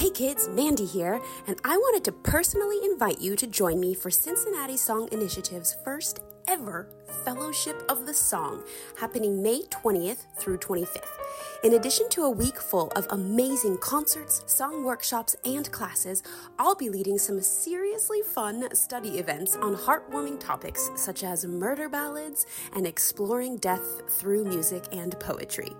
Hey kids, Mandy here, and I wanted to personally invite you to join me for Cincinnati Song Initiative's first ever Fellowship of the Song, happening May 20th through 25th. In addition to a week full of amazing concerts, song workshops, and classes, I'll be leading some seriously fun study events on heartwarming topics such as murder ballads and exploring death through music and poetry.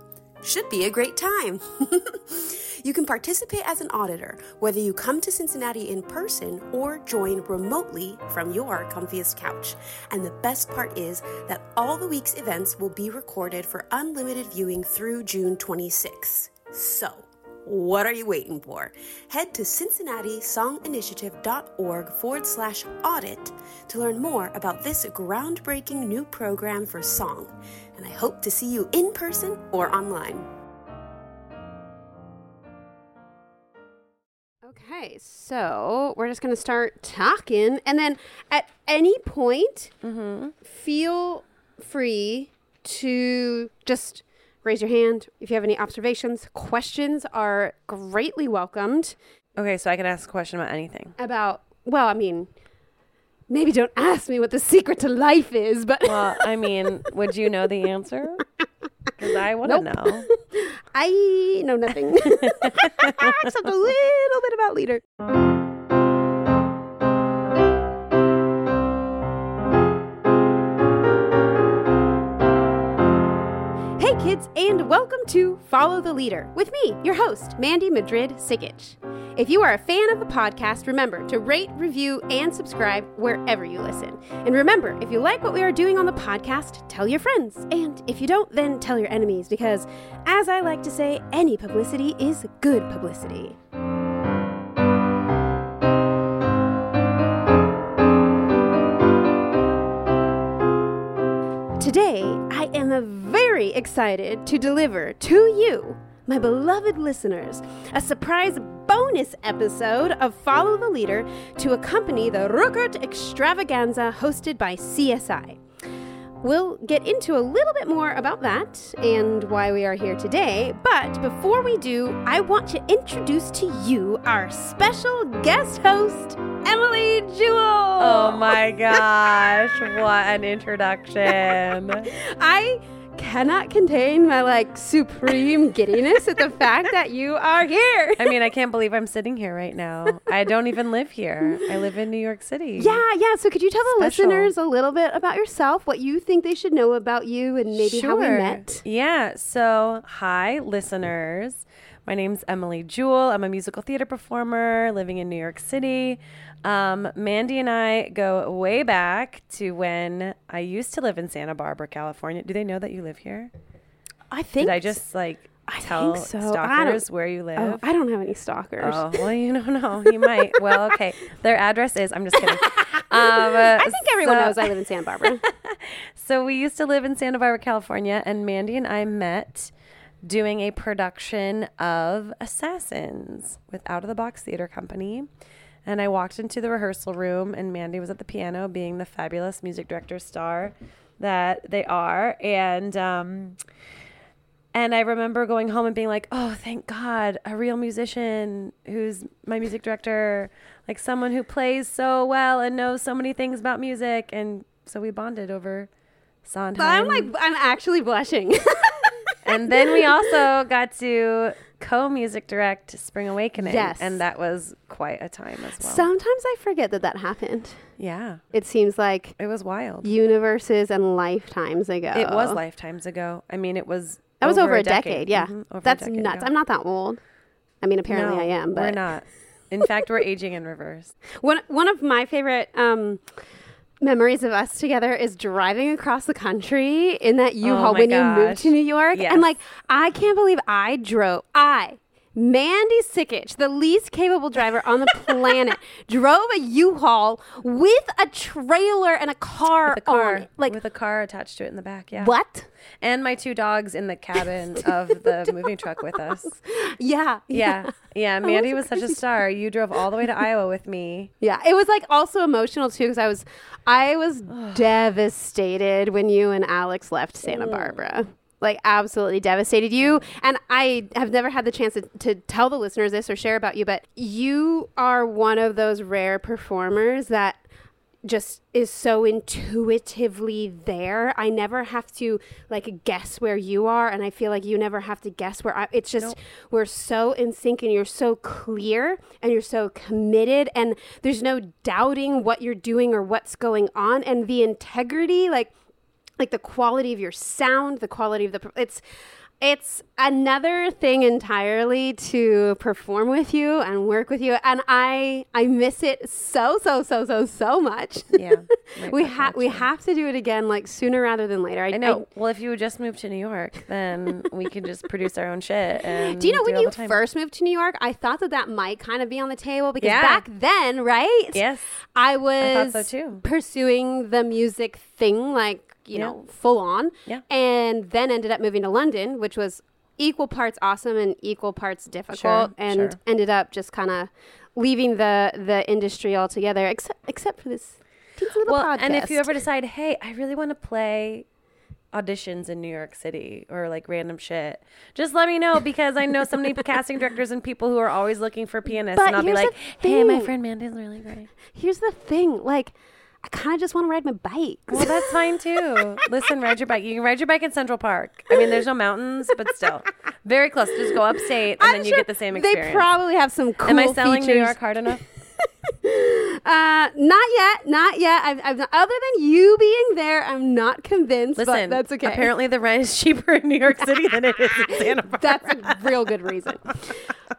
Should be a great time. you can participate as an auditor, whether you come to Cincinnati in person or join remotely from your comfiest couch. And the best part is that all the week's events will be recorded for unlimited viewing through June 26. So, what are you waiting for? Head to cincinnati-songinitiative.org forward slash audit to learn more about this groundbreaking new program for song. And I hope to see you in person or online. Okay, so we're just going to start talking. And then at any point, mm-hmm. feel free to just raise your hand. If you have any observations, questions are greatly welcomed Okay, so I can ask a question about anything. about, well, I mean, maybe don't ask me what the secret to life is, but Well, I mean, would you know the answer? Because I want to Nope. know. I know nothing except a little bit about Lieder. Hey, kids, and welcome to Follow the Lieder with me, your host, Mandy Madrid Sigic. If you are a fan of the podcast, remember to rate, review, and subscribe wherever you listen. And remember, if you like what we are doing on the podcast, tell your friends. And if you don't, then tell your enemies, because as I like to say, any publicity is good publicity. Very excited to deliver to you, my beloved listeners, a surprise bonus episode of Follow the Lieder to accompany the Ruckert extravaganza hosted by CSI. We'll get into a little bit more about that and why we are here today, but before we do, I want to introduce to you our special guest host, Emily Jewell. Oh my gosh, what an introduction. I cannot contain my like supreme giddiness at the fact that you are here. I mean, I can't believe I'm sitting here right now. I don't even live here. I live in New York City. Yeah, yeah. So could you tell the Special. listeners a little bit about yourself, what you think they should know about you, and maybe how we Sure. met? Yeah. So, hi, listeners. My name's Emily Jewell. I'm a musical theater performer living in New York City. Um, Mandy and I go way back to when I used to live in Santa Barbara, California. Do they know that you live here? I think Did I just like I tell think so. Stalkers where you live? Oh, I don't have any stalkers. Oh, well, you don't know. You might. Well, okay. Their address is, I'm just kidding. Um, I think everyone so- knows I live in Santa Barbara. So we used to live in Santa Barbara, California, and Mandy and I met doing a production of Assassins with Out of the Box Theater Company. And I walked into the rehearsal room, and Mandy was at the piano, being the fabulous music director star that they are. And um, and I remember going home and being like, "Oh, thank God, a real musician who's my music director, like someone who plays so well and knows so many things about music." And so we bonded over Sondheim. I'm like, I'm actually blushing. and then we also got to co-music direct Spring Awakening, Yes. and that was quite a time as well. Sometimes I forget that that happened. yeah, It seems like it was wild. universes and lifetimes ago. It was lifetimes ago. I mean, it was That was over, a decade. Yeah, Mhm, over that's decade nuts. ago. I'm not that old. I mean, apparently No, I am, but we're not. In fact, we're aging in reverse. One one of my favorite um, memories of us together is driving across the country in that U-Haul Oh when you moved to New York, Yes. and like I can't believe I drove. I Mandy Sickich, the least capable driver on the planet, drove a U-Haul with a trailer and a car, the car, on it. Like with a car attached to it in the back. Yeah. what? And my two dogs in the cabin of the moving truck with us. Yeah, Yeah. Yeah. Mandy was such a star. You drove all the way to Iowa with me. Yeah, it was like also emotional too because I was I was devastated when you and Alex left Santa Barbara. Like absolutely devastated you and i have never had the chance to, to tell the listeners this or share about you but you are one of those rare performers that just is so intuitively there. I never have to like guess where you are, and I feel like you never have to guess where I. It's just Nope. we're so in sync, and you're so clear, and you're so committed, and there's no doubting what you're doing or what's going on, and the integrity, like like the quality of your sound, the quality of the it's it's another thing entirely to perform with you and work with you and I I miss it so so so so so much. Yeah. We have we have to do it again like sooner rather than later. I know. well, if you would just move to New York, then we could just produce our own shit. And do you know it when you first moved to New York, I thought that that might kind of be on the table because Yeah. back then, right? Yes. I was thought so too. pursuing the music thing, like, you Yeah. know, full on. Yeah. And then ended up moving to London, which was equal parts awesome and equal parts difficult. Sure, and sure. ended up just kind of leaving the the industry altogether, except except for this Well, podcast. and if you ever decide, hey, I really want to play auditions in New York City or like random shit, just let me know because I know so many casting directors and people who are always looking for pianists, But and I'll be like, hey, my friend Mandy's really great. Here's the thing, like, I kind of just want to ride my bike. Well, that's fine too. Listen, ride your bike. You can ride your bike in Central Park. I mean, there's no mountains, but still, very close. Just go upstate, and I'm then you sure get the same experience. They probably have some cool Am I selling features. New York hard enough? Uh, not yet, not yet. I've, I've not, other than you being there, I'm not convinced. Listen, but that's okay. Apparently, the rent is cheaper in New York City than it is in Santa Barbara. that's a real good reason.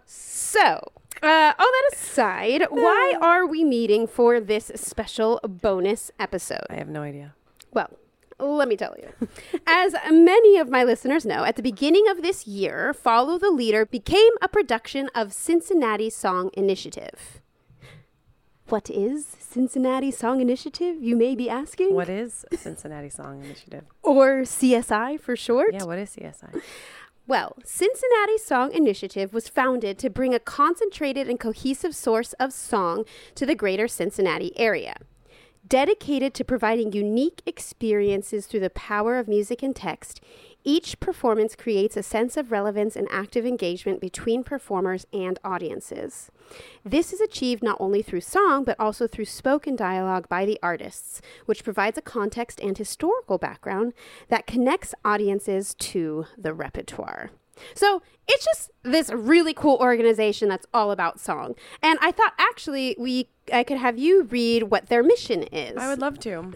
So, uh, all that aside, why are we meeting for this special bonus episode? I have no idea. Well, let me tell you. As many of my listeners know, at the beginning of this year, Follow the Lieder became a production of Cincinnati Song Initiative. What is Cincinnati Song Initiative, you may be asking? What is Cincinnati Song Initiative? Or CSI for short? Yeah, what is CSI? Well, Cincinnati Song Initiative was founded to bring a concentrated and cohesive source of song to the greater Cincinnati area. Dedicated to providing unique experiences through the power of music and text, each performance creates a sense of relevance and active engagement between performers and audiences. This is achieved not only through song, but also through spoken dialogue by the artists, which provides a context and historical background that connects audiences to the repertoire. So it's just this really cool organization that's all about song. And I thought actually we I could have you read what their mission is. I would love to.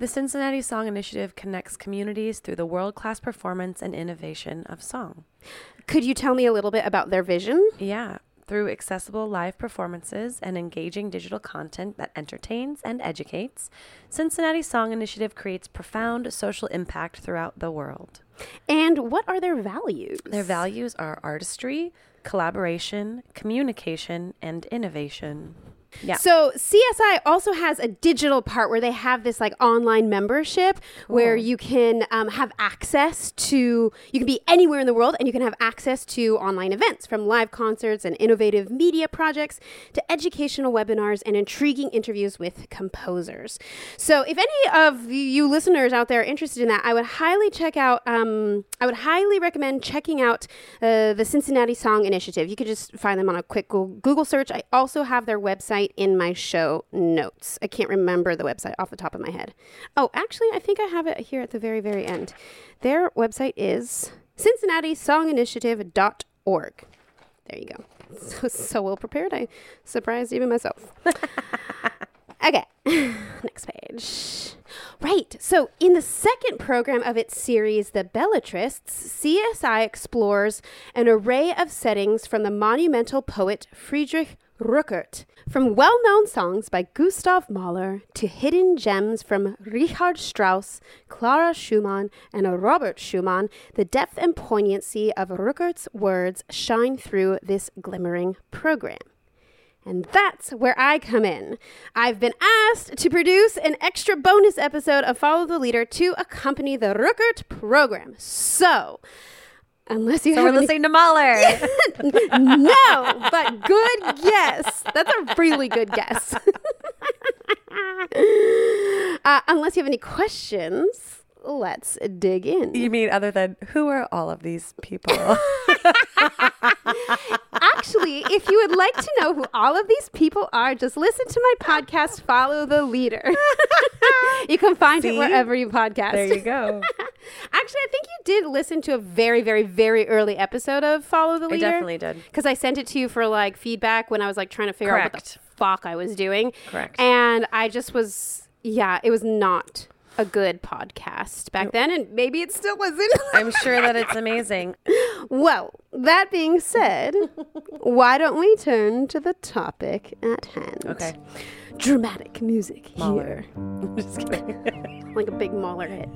The Cincinnati Song Initiative connects communities through the world class performance and innovation of song. Could you tell me a little bit about their vision? Yeah, through accessible live performances and engaging digital content that entertains and educates, Cincinnati Song Initiative creates profound social impact throughout the world. And what are their values? Their values are artistry, collaboration, communication, and innovation. Yeah. So CSI also has a digital part where they have this like online membership where you can um, have access to you can be anywhere in the world and you can have access to online events from live concerts and innovative media projects to educational webinars and intriguing interviews with composers. So if any of you listeners out there are interested in that, I would highly check out. Um, I would highly recommend checking out uh, the Cincinnati Song Initiative. You could just find them on a quick Google search. I also have their website in my show notes. I can't remember the website off the top of my head. Oh, actually, I think I have it here at the very, very end. Their website is cincinnati-songinitiative.org. There you go. So, so well prepared. I surprised even myself. Okay, next page. Right, so in the second program of its series, The Belletrists, CSI explores an array of settings from the monumental poet Friedrich Ruckert, from well known songs by Gustav Mahler to hidden gems from Richard Strauss, Clara Schumann, and Robert Schumann. The depth and poignancy of Ruckert's words shine through this glimmering program. And that's where I come in. I've been asked to produce an extra bonus episode of Follow the Lieder to accompany the Ruckert program. So, unless you So have we're any- listening to Mahler. no, but good guess. That's a really good guess. uh, unless you have any questions, let's dig in. You mean other than who are all of these people? Actually, if you would like to know who all of these people are, just listen to my podcast, Follow the Lieder. you can find it wherever you podcast. there you go. Actually, I think you did listen to a very, very, very early episode of Follow the Lieder. I definitely did. Because I sent it to you for like feedback when I was like trying to figure out what the fuck I was doing. Correct. And I just was, yeah, it was not a good podcast back then, and maybe it still isn't. I'm sure that it's amazing. well, that being said, why don't we turn to the topic at hand? Okay. Dramatic music Mahler. here. Just kidding. Like a big Mahler hit.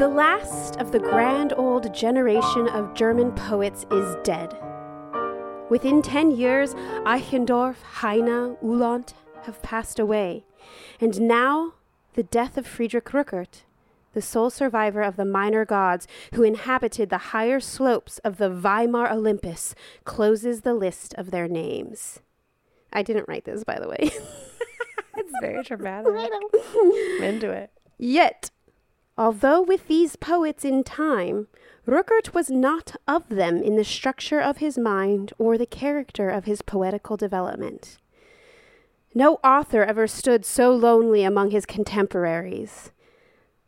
The last of the grand old generation of German poets is dead. Within 10 years, Eichendorff, Heine, Uhland have passed away. And now, the death of Friedrich Rückert, the sole survivor of the minor gods who inhabited the higher slopes of the Weimar Olympus, closes the list of their names. I didn't write this, by the way. It's very dramatic. I'm into it. Yet, although with these poets in time, Rückert was not of them in the structure of his mind or the character of his poetical development. No author ever stood so lonely among his contemporaries.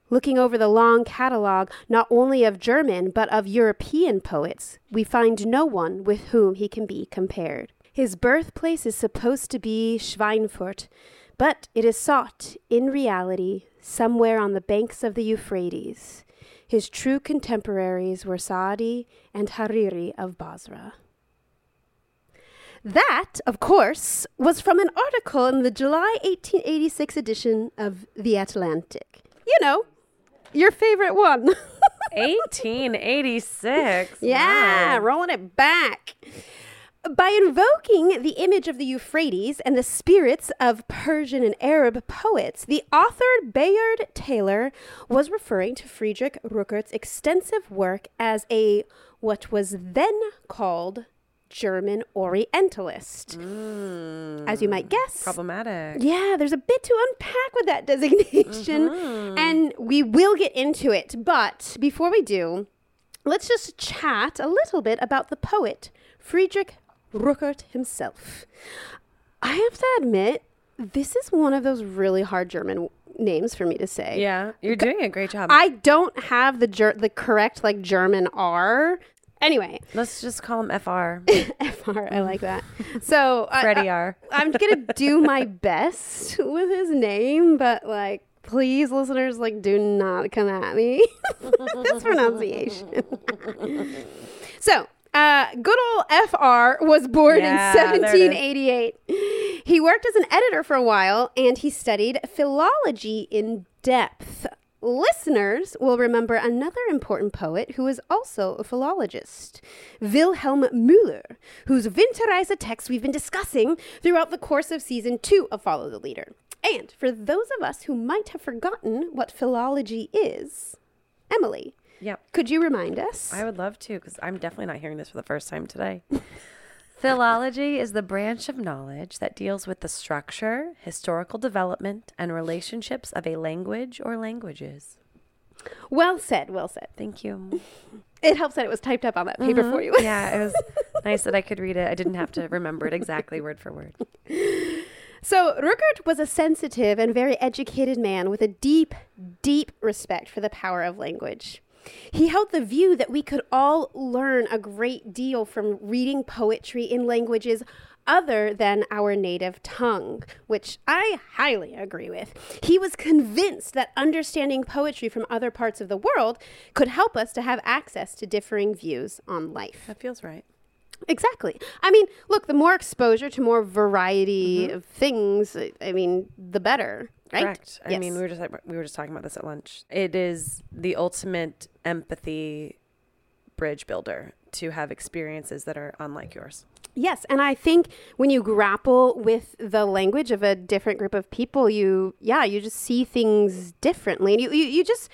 Looking over the long catalogue not only of German but of European poets, we find no one with whom he can be compared. His birthplace is supposed to be Schweinfurt, but it is sought, in reality, somewhere on the banks of the Euphrates. His true contemporaries were Saadi and Hariri of Basra. That, of course, was from an article in the July 1886 edition of The Atlantic. You know, your favorite one. 1886. Yeah, Wow. rolling it back. By invoking the image of the Euphrates and the spirits of Persian and Arab poets, the author Bayard Taylor was referring to Friedrich Rückert's extensive work as a what was then called German Orientalist. Mm. As you might guess, Problematic. yeah, there's a bit to unpack with that designation, mm-hmm. and we will get into it. But before we do, let's just chat a little bit about the poet Friedrich Rückert himself. I have to admit, this is one of those really hard German w- names for me to say. Yeah, you're doing a great job. I don't have the ger- the correct like German R. Anyway, Let's just call him FR. FR, I like that. So I- Freddie R. I'm gonna do my best with his name, but like, please, listeners, like, do not come at me this pronunciation. so, uh, good old FR was born Yeah, in there it is. 1788. He worked as an editor for a while, and he studied philology in depth. Listeners will remember another important poet who is also a philologist, Wilhelm Müller, whose Winterreise text we've been discussing throughout the course of season two of Follow the Lieder. And for those of us who might have forgotten what philology is, Emily, Yep. could you remind us? I would love to because I'm definitely not hearing this for the first time today. Philology is the branch of knowledge that deals with the structure, historical development, and relationships of a language or languages. well said, well said. Thank you. It helps that it was typed up on that paper for mm-hmm. you. yeah, it was nice that I could read it. I didn't have to remember it exactly word for word. So, Rückert was a sensitive and very educated man with a deep, deep respect for the power of language. He held the view that we could all learn a great deal from reading poetry in languages other than our native tongue, which I highly agree with. He was convinced that understanding poetry from other parts of the world could help us to have access to differing views on life. That feels right. Exactly. I mean, look, the more exposure to more variety mm-hmm. of things, I- I mean, the better, right? Correct. I mean, we were just we were just talking about this at lunch. It is the ultimate empathy bridge builder to have experiences that are unlike yours. Yes, and I think when you grapple with the language of a different group of people, you yeah, you just see things differently, and you you, you just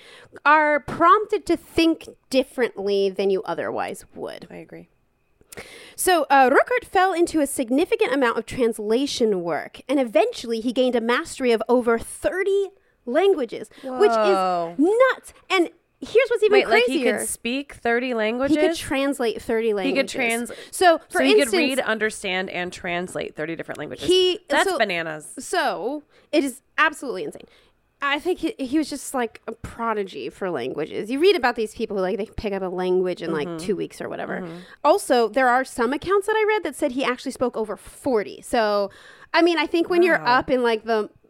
are prompted to think differently than you otherwise would. I agree. So uh, Ruckert fell into a significant amount of translation work, and eventually he gained a mastery of over 30 languages, which is nuts. And here's what's even Wait, like he could speak 30 languages? He could translate 30 languages. trans- So, for so he instance, could read, understand, and translate 30 different languages. He- That's so- bananas. So it is absolutely insane. I think he, he was just like a prodigy for languages. You read about these people who like they pick up a language in Mm-hmm. like two weeks or whatever. Also, there are some accounts that I read that said he actually spoke over forty. So, I mean, I think when you're up in like the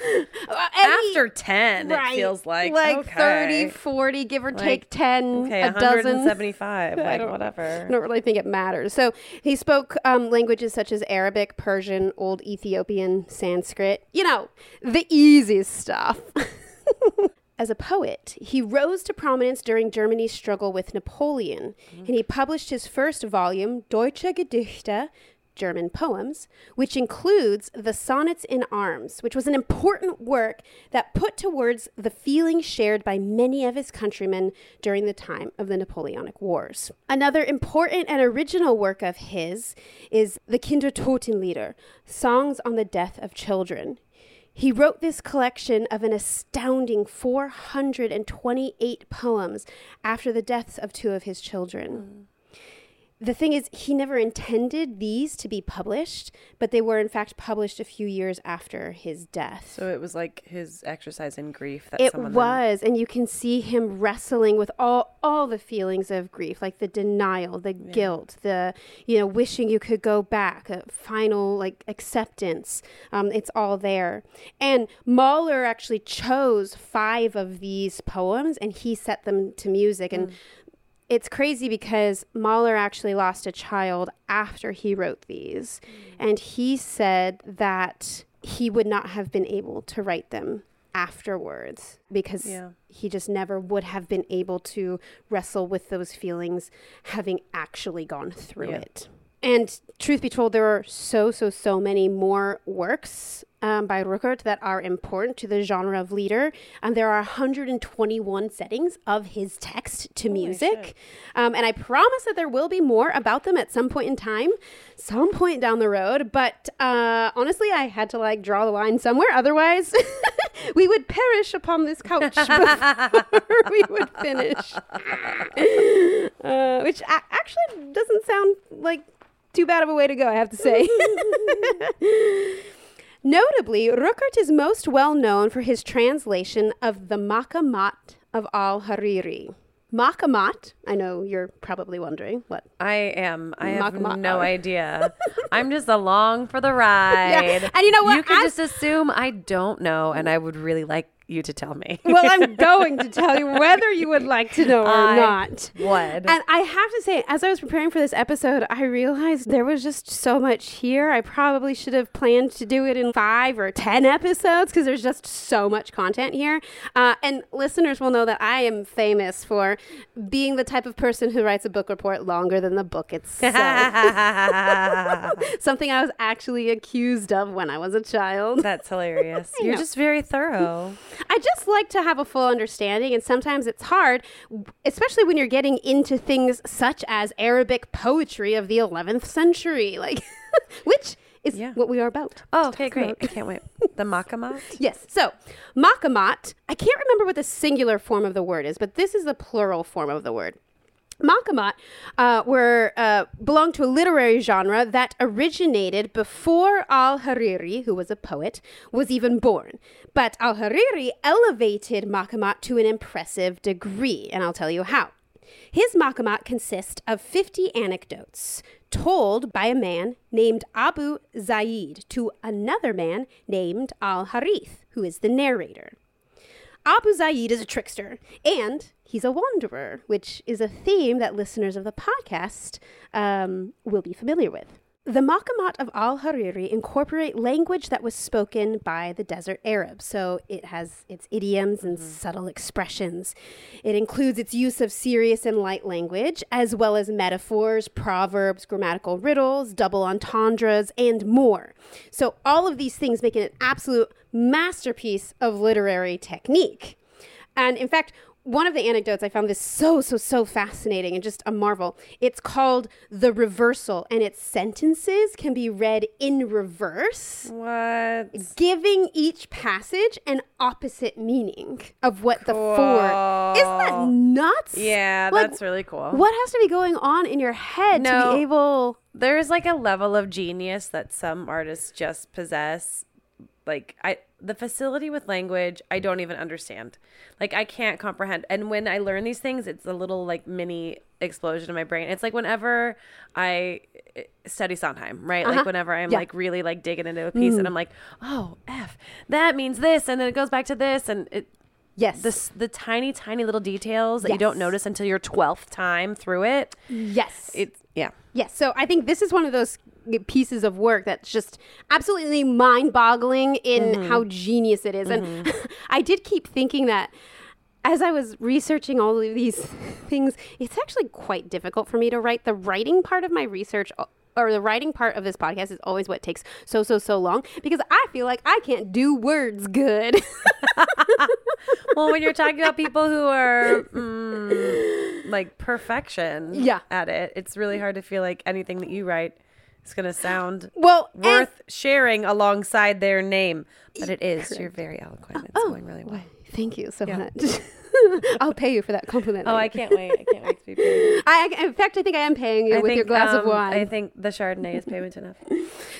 any- After 10, right, it feels like, like okay. 30, 40, give or take 10, Okay, a dozen. 75 like don't- whatever. I don't really think it matters. So he spoke um, languages such as Arabic, Persian, Old Ethiopian, Sanskrit. You know, the easy stuff. As a poet, he rose to prominence during Germany's struggle with Napoleon, and he published his first volume, Deutsche Gedichte, German poems, which includes the Sonnets in Arms, which was an important work that put to words the feelings shared by many of his countrymen during the time of the Napoleonic Wars. Another important and original work of his is the Kindertotenlieder, Songs on the Death of Children. He wrote this collection of an astounding 428 poems after the deaths of two of his children. The thing is, he never intended these to be published, but they were in fact published a few years after his death. So it was like his exercise in grief. That It was, and you can see him wrestling with all all the feelings of grief, like the denial, the guilt, the you know wishing you could go back, a final like acceptance. Um, it's all there. And Mahler actually chose five of these poems, and he set them to music. And it's crazy because Mahler actually lost a child after he wrote these. Mm. And he said that he would not have been able to write them afterwards because Yeah. he just never would have been able to wrestle with those feelings having actually gone through Yeah. it. And truth be told, there are so, so, so many more works um, by Ruckert that are important to the genre of Lieder. And there are 121 settings of his text to music. Um, and I promise that there will be more about them at some point in time, some point down the road. But uh, honestly, I had to like draw the line somewhere. Otherwise, we would perish upon this couch before we would finish. Uh, which a- actually doesn't sound like too bad of a way to go, I have to say. Notably, Ruckert is most well known for his translation of the Makamat of Al Hariri. Makamat, I know you're probably wondering what. I am. I have Makamat. no idea. I'm just along for the ride. And you know what? You can I- just assume I don't know, and I would really like you to tell me. Well, I'm going to tell you whether you would like to know or I not. would. And I have to say, as I was preparing for this episode, I realized there was just so much here. I probably should have planned to do it in five or 10 episodes because there's just so much content here. Uh, and listeners will know that I am famous for being the type of person who writes a book report longer than the book itself. Something I was actually accused of when I was a child. That's hilarious. You're know. just very thorough. I just like to have a full understanding, and sometimes it's hard, especially when you're getting into things such as Arabic poetry of the 11th century, like which is Yeah. what we are about. Oh, okay, great. I can't wait. The makamat? Yes. So, makamat, I can't remember what the singular form of the word is, but this is the plural form of the word. Makamat uh, were uh, belonged to a literary genre that originated before Al Hariri, who was a poet, was even born. But Al Hariri elevated Makamat to an impressive degree, and I'll tell you how. His Makamat consists of 50 anecdotes told by a man named Abu Zaid to another man named Al Harith, who is the narrator. Abu Zaid is a trickster and he's a wanderer, which is a theme that listeners of the podcast um, will be familiar with. The Makamat of Al Hariri incorporate language that was spoken by the desert Arabs. So it has its idioms and subtle expressions. It includes its use of serious and light language, as well as metaphors, proverbs, grammatical riddles, double entendres, and more. So all of these things make it an absolute masterpiece of literary technique. And in fact, one of the anecdotes I found this so so so fascinating and just a marvel. It's called the reversal, and its sentences can be read in reverse, What? giving each passage an opposite meaning of what the four. Isn't that nuts? Yeah, Like, that's really cool. What has to be going on in your head to be able? There's like a level of genius that some artists just possess. Like I the facility with language, I don't even understand. Like I can't comprehend. And when I learn these things, it's a little like mini explosion in my brain. It's like whenever I eh, study Sondheim, right? Uh-huh. Like whenever I'm Yeah. like really like digging into a piece and I'm like, "Oh, F. That means this." And then it goes back to this and it Yes. the s- the tiny tiny little details that you don't notice until your 12th time through it. yes. It's yeah. Yes. So I think this is one of those pieces of work that's just absolutely mind boggling in Mm-hmm. how genius it is. And I did keep thinking that as I was researching all of these things, it's actually quite difficult for me to write. The writing part of my research or the writing part of this podcast is always what takes so, so, so long because I feel like I can't do words good. well, when you're talking about people who are mm, like perfection Yeah. at it, it's really hard to feel like anything that you write is going to sound well, and- worth sharing alongside their name. But it is. You're very eloquent. It's Oh, going really well. thank you so Yeah. much. I'll pay you for that compliment. Oh, I can't wait. I can't wait to be paid. I, in fact, I think I am paying you I with your think, glass of um, wine. I think the Chardonnay is payment enough.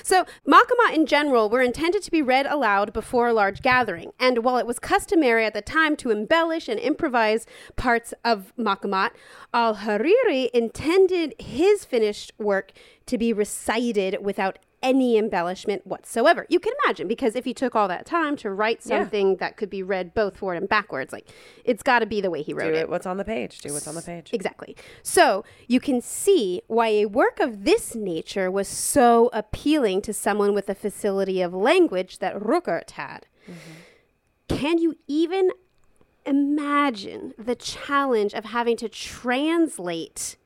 So, Makama in general were intended to be read aloud before a large gathering, and while it was customary at the time to embellish and improvise parts of Makamat, Al Hariri intended his finished work to be recited without any embellishment whatsoever. You can imagine, because if he took all that time to write Yeah. something that could be read both forward and backwards, like it's got to be the way he Do wrote it. What's on the page? Do what's on the page. Exactly. So you can see why a work of this nature was so appealing to someone with a facility of language that Ruckert had. Mm-hmm. Can you even imagine the challenge of having to translate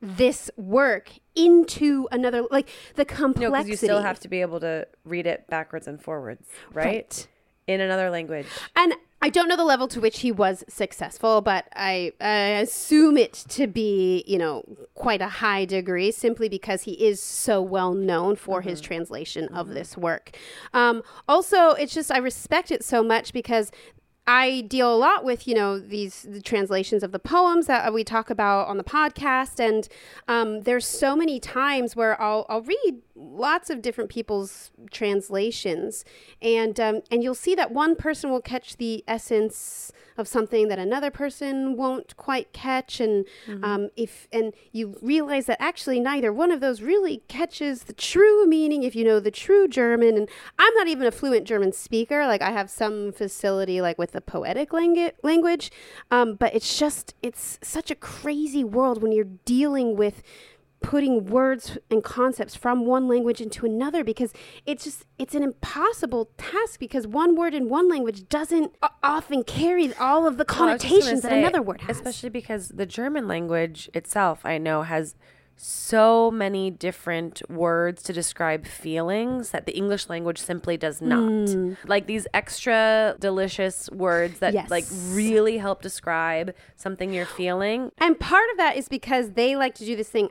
this work into another, like the complexity? No, because you still have to be able to read it backwards and forwards, right? Right. In another language. And I don't know the level to which he was successful, but I, I assume it to be, you know, quite a high degree simply because he is so well known for his translation of this work. Um, also, it's just, I respect it so much because I deal a lot with, you know, these the translations of the poems that we talk about on the podcast, and um, there's so many times where I'll I'll read lots of different people's translations, and um, and you'll see that one person will catch the essence of something that another person won't quite catch, and um, if and you realize that actually neither one of those really catches the true meaning if you know the true German. And I'm not even a fluent German speaker; like I have some facility like with the poetic langu- language, um, but it's just it's such a crazy world when you're dealing with putting words and concepts from one language into another because it's just it's an impossible task because one word in one language doesn't o- often carry all of the Well, I was just gonna connotations that another word has Especially because the German language itself, I know, has so many different words to describe feelings that the English language simply does mm. not. Like these extra delicious words that like really help describe something you're feeling. And part of that is because they like to do this thing.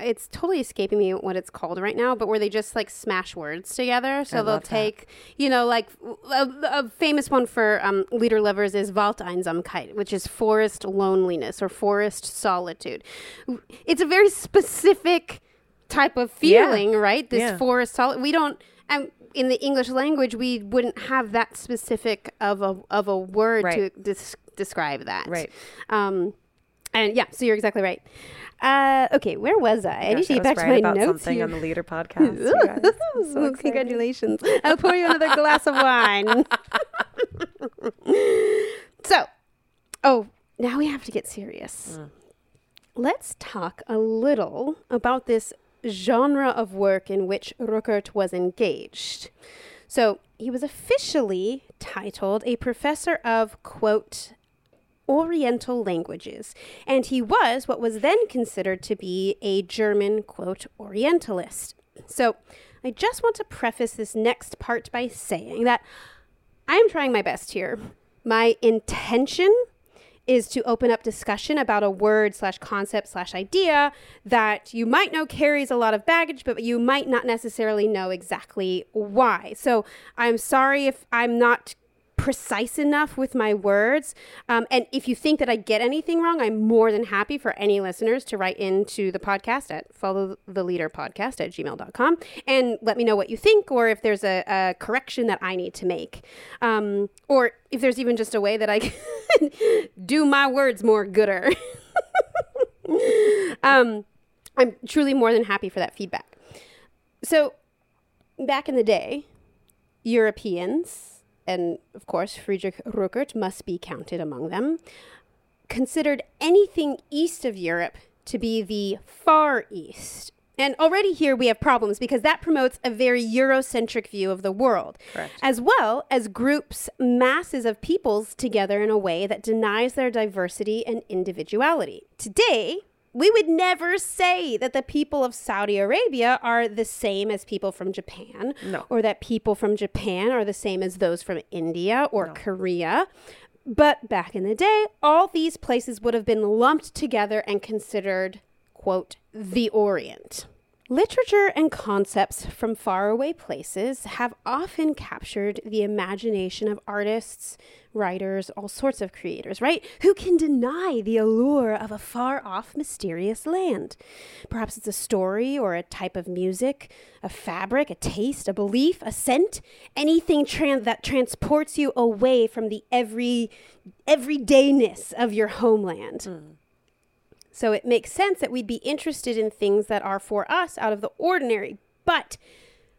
It's totally escaping me what it's called right now, but where they just like smash words together. So I they'll love that. take, you know, like a, a famous one for um, Lieder lovers is Waldeinsamkeit, which is forest loneliness or forest solitude. It's a very specific type of Yeah. feeling, right? This Yeah. forest solitude. We don't. And in the English language, we wouldn't have that specific of a of a word to Right. des- describe that. Right. Um, and yeah, so you're exactly right. Uh, okay, where was I? I need to get back to my about notes something here. on the Lieder podcast. So Congratulations. I'll pour you another glass of wine. so, oh, now we have to get serious. Mm. Let's talk a little about this genre of work in which Ruckert was engaged. So, he was officially titled a professor of, quote, Oriental languages, and he was what was then considered to be a German, quote, Orientalist. So I just want to preface this next part by saying that I am trying my best here. My intention is to open up discussion about a word slash concept slash idea that you might know carries a lot of baggage, but you might not necessarily know exactly why. So I'm sorry if I'm not precise enough with my words. Um, and if you think that I get anything wrong, I'm more than happy for any listeners to write into the podcast at follow the lieder podcast at gmail.com and let me know what you think or if there's a, a correction that I need to make. Um, or if there's even just a way that I can do my words more gooder. um, I'm truly more than happy for that feedback. So, back in the day, Europeans, and of course Friedrich Ruckert must be counted among them, considered anything east of Europe to be the Far East. And already here we have problems because that promotes a very Eurocentric view of the world, Correct. as well as groups masses of peoples together in a way that denies their diversity and individuality. Today, we would never say that the people of Saudi Arabia are the same as people from Japan, No. or that people from Japan are the same as those from India or Korea. But back in the day, all these places would have been lumped together and considered, quote, the Orient. Literature and concepts from faraway places have often captured the imagination of artists, writers, all sorts of creators, right? Who can deny the allure of a far off, mysterious land? Perhaps it's a story or a type of music, a fabric, a taste, a belief, a scent, anything that transports you away from the every everydayness of your homeland. Hmm. So it makes sense that we'd be interested in things that are for us out of the ordinary. But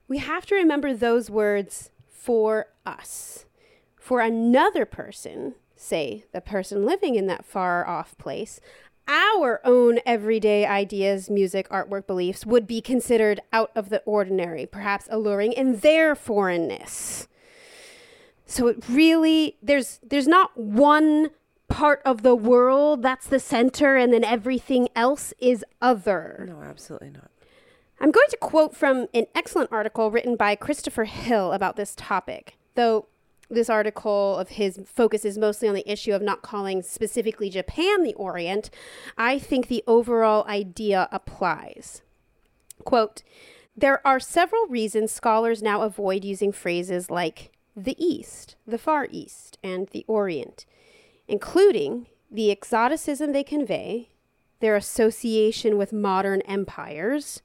we have to remember those words for us. For another person, say the person living in that far off place, our own everyday ideas, music, artwork, beliefs would be considered out of the ordinary, perhaps alluring in their foreignness. So it really there's there's not one part of the world that's the center and then everything else is other. No, absolutely not. I'm going to quote from an excellent article written by Christopher Hill about this topic, though this article of his focuses mostly on the issue of not calling specifically Japan the Orient. I think the overall idea applies. Quote There are several reasons scholars now avoid using phrases like the East, the Far East, and the Orient, including the exoticism they convey, their association with modern empires,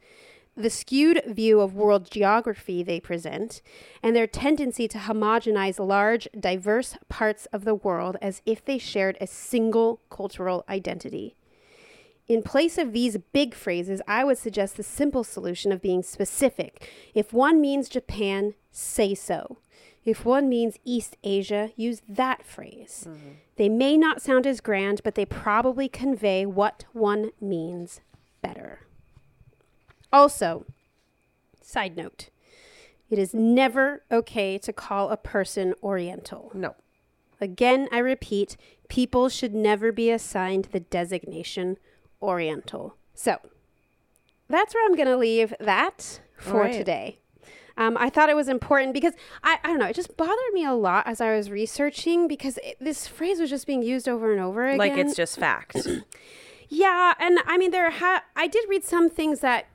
the skewed view of world geography they present, and their tendency to homogenize large, diverse parts of the world as if they shared a single cultural identity. In place of these big phrases, I would suggest the simple solution of being specific. If one means Japan, say so. If one means East Asia, use that phrase. Mm-hmm. They may not sound as grand, but they probably convey what one means better. Also, side note, it is never okay to call a person Oriental. No. Again, I repeat, people should never be assigned the designation Oriental. So, that's where I'm going to leave that for right. today. Um, I thought it was important because I, I don't know, it just bothered me a lot as I was researching because it, this phrase was just being used over and over again. Like it's just fact. Yeah, and I mean there ha- I did read some things that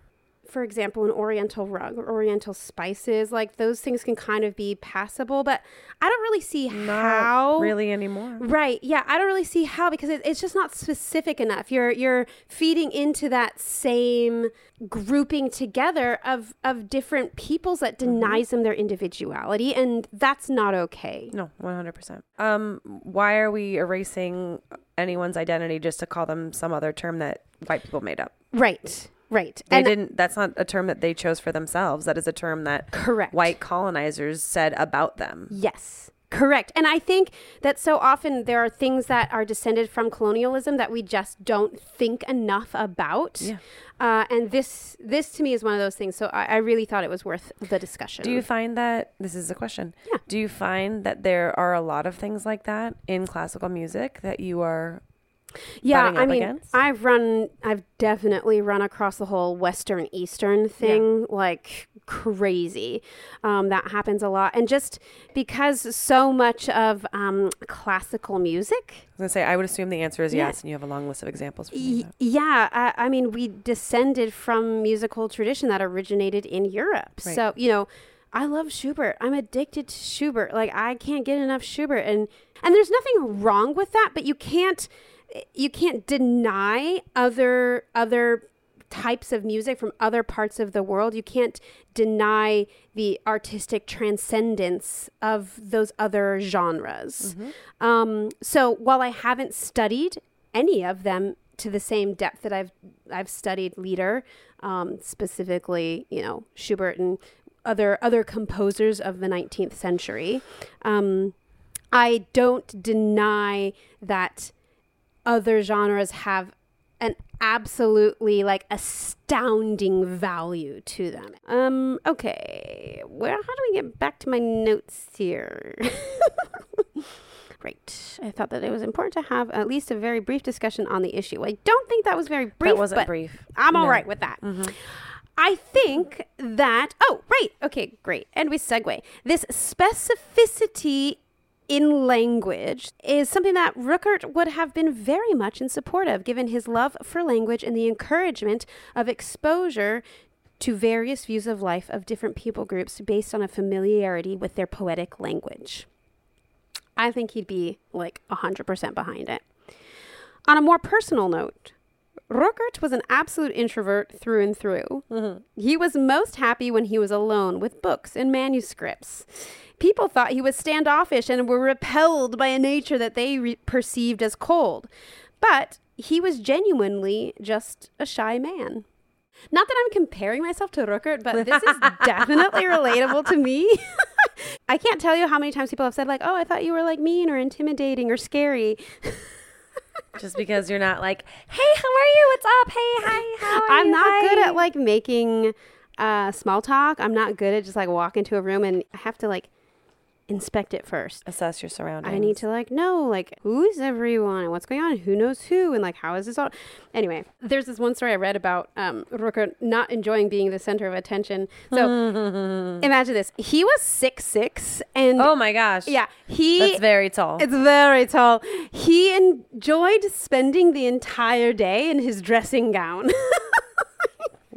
for example, an oriental rug or oriental spices, like those things can kind of be passable, but I don't really see Not how really anymore. Right. Yeah, I don't really see how because it, it's just not specific enough. You're you're feeding into that same grouping together of of different peoples that Mm-hmm. denies them their individuality, and that's not okay. No, one hundred percent. Um, why are we erasing anyone's identity just to call them some other term that white people made up? Right. Right. They and didn't. That's not a term that they chose for themselves. That is a term that correct. white colonizers said about them. Yes. Correct. And I think that so often there are things that are descended from colonialism that we just don't think enough about. Yeah. Uh, and this this to me is one of those things. So I, I really thought it was worth the discussion. Do you find that this is a question? Yeah. Do you find that there are a lot of things like that in classical music that you are yeah, I mean, against? I've run, I've definitely run across the whole Western Eastern thing, like crazy. Um, that happens a lot. And just because so much of um, classical music, I was gonna say I would assume the answer is Yeah. yes, and you have a long list of examples. Y- yeah, I, I mean, we descended from musical tradition that originated in Europe. Right. So, you know, I love Schubert. I'm addicted to Schubert. Like I can't get enough Schubert and and there's nothing wrong with that, but you can't you can't deny other other types of music from other parts of the world. You can't deny the artistic transcendence of those other genres. Um, so while I haven't studied any of them to the same depth that I've I've studied Lieder, um, specifically, you know, Schubert and other other composers of the 19th century. Um, I don't deny that other genres have an absolutely like astounding value to them. Um okay, well how do we get back to my notes here? Right. I thought that it was important to have at least a very brief discussion on the issue. I don't think that was very brief. that wasn't brief. I'm all No. right with that. I think that, oh, right. Okay, great. And we segue. This specificity in language is something that Ruckert would have been very much in support of, given his love for language and the encouragement of exposure to various views of life of different people groups based on a familiarity with their poetic language. I think he'd be like 100% behind it. On a more personal note, Ruckert was an absolute introvert through and through. Mm-hmm. He was most happy when he was alone with books and manuscripts. People thought he was standoffish and were repelled by a nature that they re- perceived as cold. But he was genuinely just a shy man. Not that I'm comparing myself to Ruckert, but this is definitely relatable to me. I can't tell you how many times people have said, like, oh, I thought you were like mean or intimidating or scary. Just because you're not like, hey, how are you? What's up? Hey, hi, how are I'm you? not good at like making uh, small talk. I'm not good at just like walk into a room and I have to like inspect it first. assess your surroundings. I need to like know like who's everyone and what's going on and who knows who and like how is this all anyway there's this one story I read about um Ruckert not enjoying being the center of attention so imagine this he was six six and Oh my gosh. yeah he That's very tall. it's very tall he enjoyed spending the entire day in his dressing gown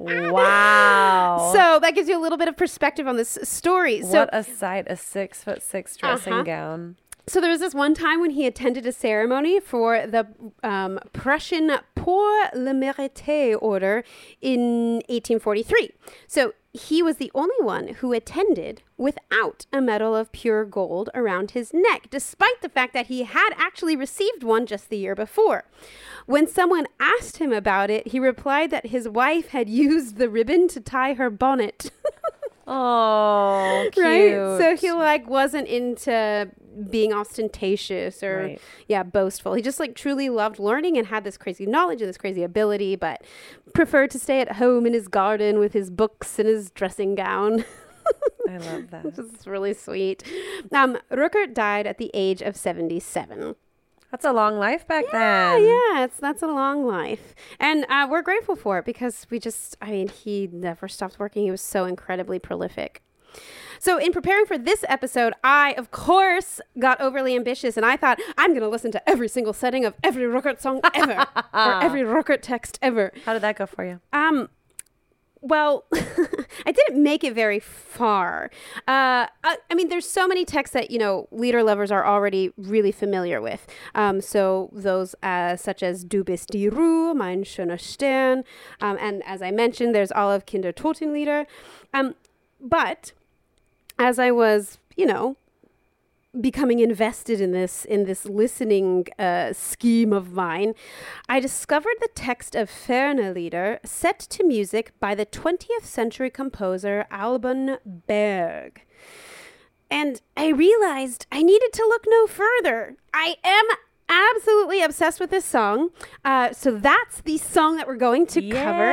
wow. so that gives you a little bit of perspective on this story so what a sight! A six foot six dressing Uh-huh. gown. So there was this one time when he attended a ceremony for the um, Prussian Pour le Mérite Order in 1843. So he was the only one who attended without a medal of pure gold around his neck, despite the fact that he had actually received one just the year before. When someone asked him about it, he replied that his wife had used the ribbon to tie her bonnet. Oh, cute. right so he like wasn't into being ostentatious or Right. yeah boastful he just like truly loved learning and had this crazy knowledge and this crazy ability but preferred to stay at home in his garden with his books and his dressing gown I love that. this is really sweet um Ruckert died at the age of 77 That's a long life back yeah, then. yeah, it's that's a long life, and uh, we're grateful for it because we just, I mean, he never stopped working. He was so incredibly prolific. So, in preparing for this episode, I, of course, got overly ambitious, and I thought I'm going to listen to every single setting of every Ruckert song ever, or every Ruckert text ever. How did that go for you? Um, well, I didn't make it very far. Uh, I, I mean, there's so many texts that you know Lieder lovers are already really familiar with. Um, so those uh, such as Du bist die Ruhe, Mein schöner Stern, um, and as I mentioned, there's all of Kindertotenlieder. Um, but as I was, you know, becoming invested in this in this listening uh, scheme of mine, I discovered the text of Ferne Lieder set to music by the 20th century composer Alban Berg. And I realized I needed to look no further. I am absolutely obsessed with this song. Uh, so that's the song that we're going to cover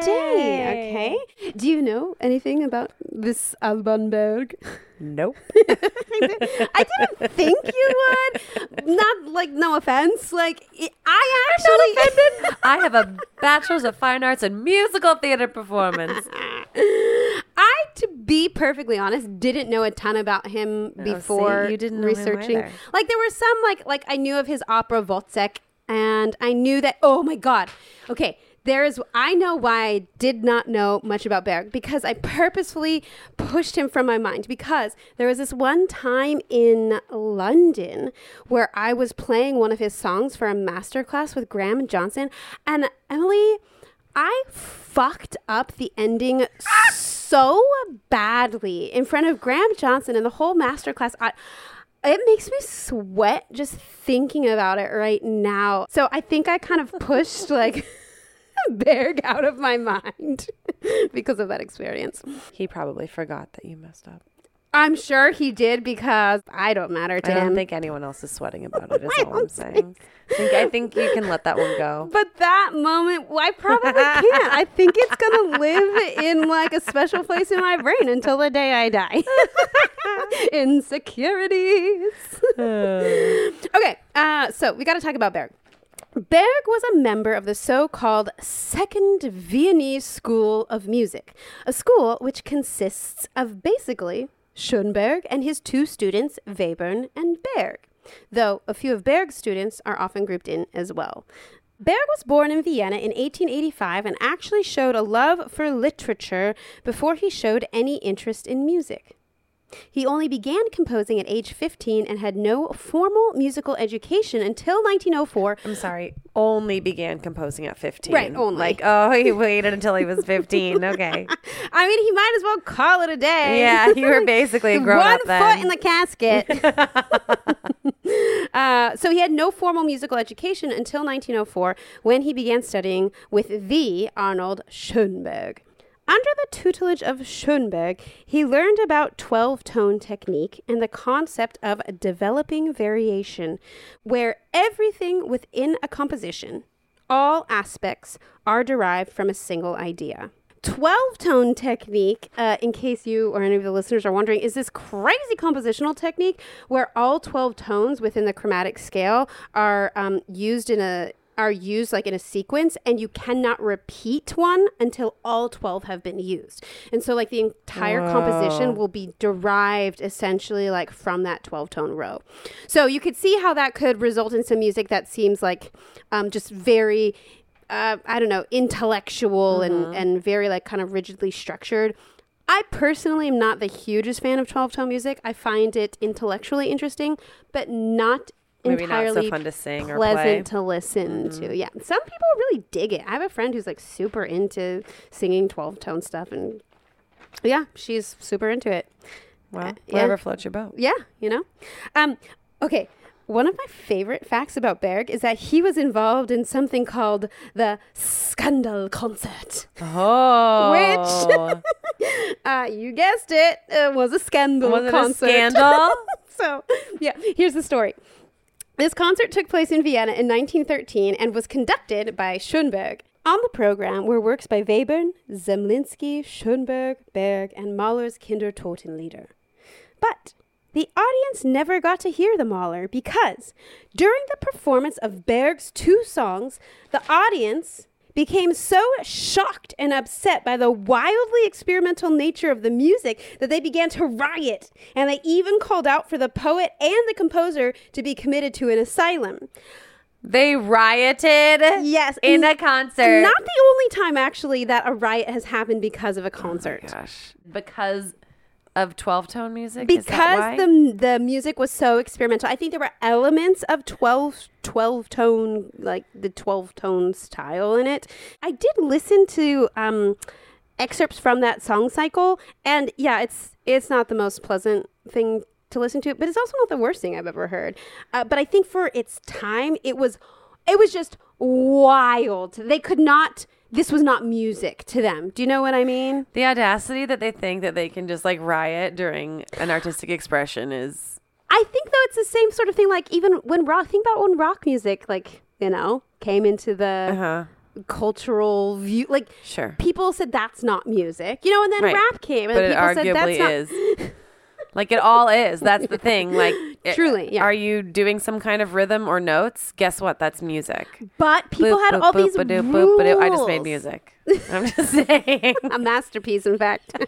today. Okay. Do you know anything about this Alban Berg? Nope. I didn't think you would. Not like no offense. Like I actually I have a bachelor's of fine arts in musical theater performance. I, to be perfectly honest, didn't know a ton about him before Oh, see, you didn't researching. like there were some like like I knew of his opera Wozzeck, and I knew that. Oh my god! Okay, there is. I know why I did not know much about Berg because I purposefully pushed him from my mind because there was this one time in London where I was playing one of his songs for a master class with Graham Johnson, and Emily. I fucked up the ending so badly in front of Graham Johnson and the whole masterclass. I, it makes me sweat just thinking about it right now. So I think I kind of pushed like Berg out of my mind because of that experience. He probably forgot that you messed up. I'm sure he did because I don't matter to him. I don't think anyone else is sweating about it. Is all I'm saying. I think, I think you can let that one go. But that moment, well, I probably can't. I think it's gonna live in like a special place in my brain until the day I die. Insecurities. okay, uh, so we got to talk about Berg. Berg was a member of the so called Second Viennese School of Music, a school which consists of basically Schoenberg and his two students, Webern and Berg, though a few of Berg's students are often grouped in as well. Berg was born in Vienna in 1885 and actually showed a love for literature before he showed any interest in music. He only began composing at age 15 and had no formal musical education until 1904 I'm sorry. Only began composing at 15. Right, only. Like, oh, he waited until he was 15. Okay. I mean, he might as well call it a day. Yeah, you were basically a grown One up foot in the casket. uh, so he had no formal musical education until 1904 when he began studying with the Arnold Schoenberg. Under the tutelage of Schoenberg, he learned about 12 tone technique and the concept of developing variation, where everything within a composition, all aspects, are derived from a single idea. 12 tone technique, uh, in case you or any of the listeners are wondering, is this crazy compositional technique where all 12 tones within the chromatic scale are um, used in a are used like in a sequence and you cannot repeat one until all 12 have been used. And so like the entire composition will be derived essentially like from that 12 tone row. So you could see how that could result in some music that seems like um, just very uh, I don't know, intellectual and, and very like kind of rigidly structured. I personally am not the hugest fan of 12 tone music. I find it intellectually interesting, but not Maybe not so fun to sing or pleasant play. to listen to. Yeah. Some people really dig it. I have a friend who's like super into singing 12 tone stuff and yeah, she's super into it. Well, yeah. whatever floats your boat. Yeah, you know? Um, okay. One of my favorite facts about Berg is that he was involved in something called the Scandal Concert. Oh. Which, uh, you guessed it, it was a scandal Was it a concert. scandal? so, yeah, here's the story. This concert took place in Vienna in 1913 and was conducted by Schoenberg. On the program were works by Webern, Zemlinsky, Schoenberg, Berg, and Mahler's Kindertotenlieder. But the audience never got to hear the Mahler because during the performance of Berg's two songs, the audience became so shocked and upset by the wildly experimental nature of the music that they began to riot, and they even called out for the poet and the composer to be committed to an asylum. They rioted Yes, in a concert. Not the only time, actually, that a riot has happened because of a concert. Oh gosh. Because of 12 tone music? Because the the music was so experimental. I think there were elements of 12 12 tone like the 12 tone style in it. I did listen to um excerpts from that song cycle and yeah it's it's not the most pleasant thing to listen to but it's also not the worst thing i've ever heard. Uh, but i think for its time it was it was just wild. They could not this was not music to them do you know what i mean The audacity that they think that they can just like riot during an artistic expression is I think though it's the same sort of thing. Like even when rock, think about when rock music, like you know, came into the uh-huh. cultural view. Like Sure. people said that's not music, you know, and then Right. rap came, and But it people said that's not. like it all is. That's the thing. Like Truly, yeah. Are you doing some kind of rhythm or notes? Guess what? That's music. But people Boop, had boop, all boop, these ba-doop, rules. ba-doop. I just made music. I'm just saying. A masterpiece, in fact.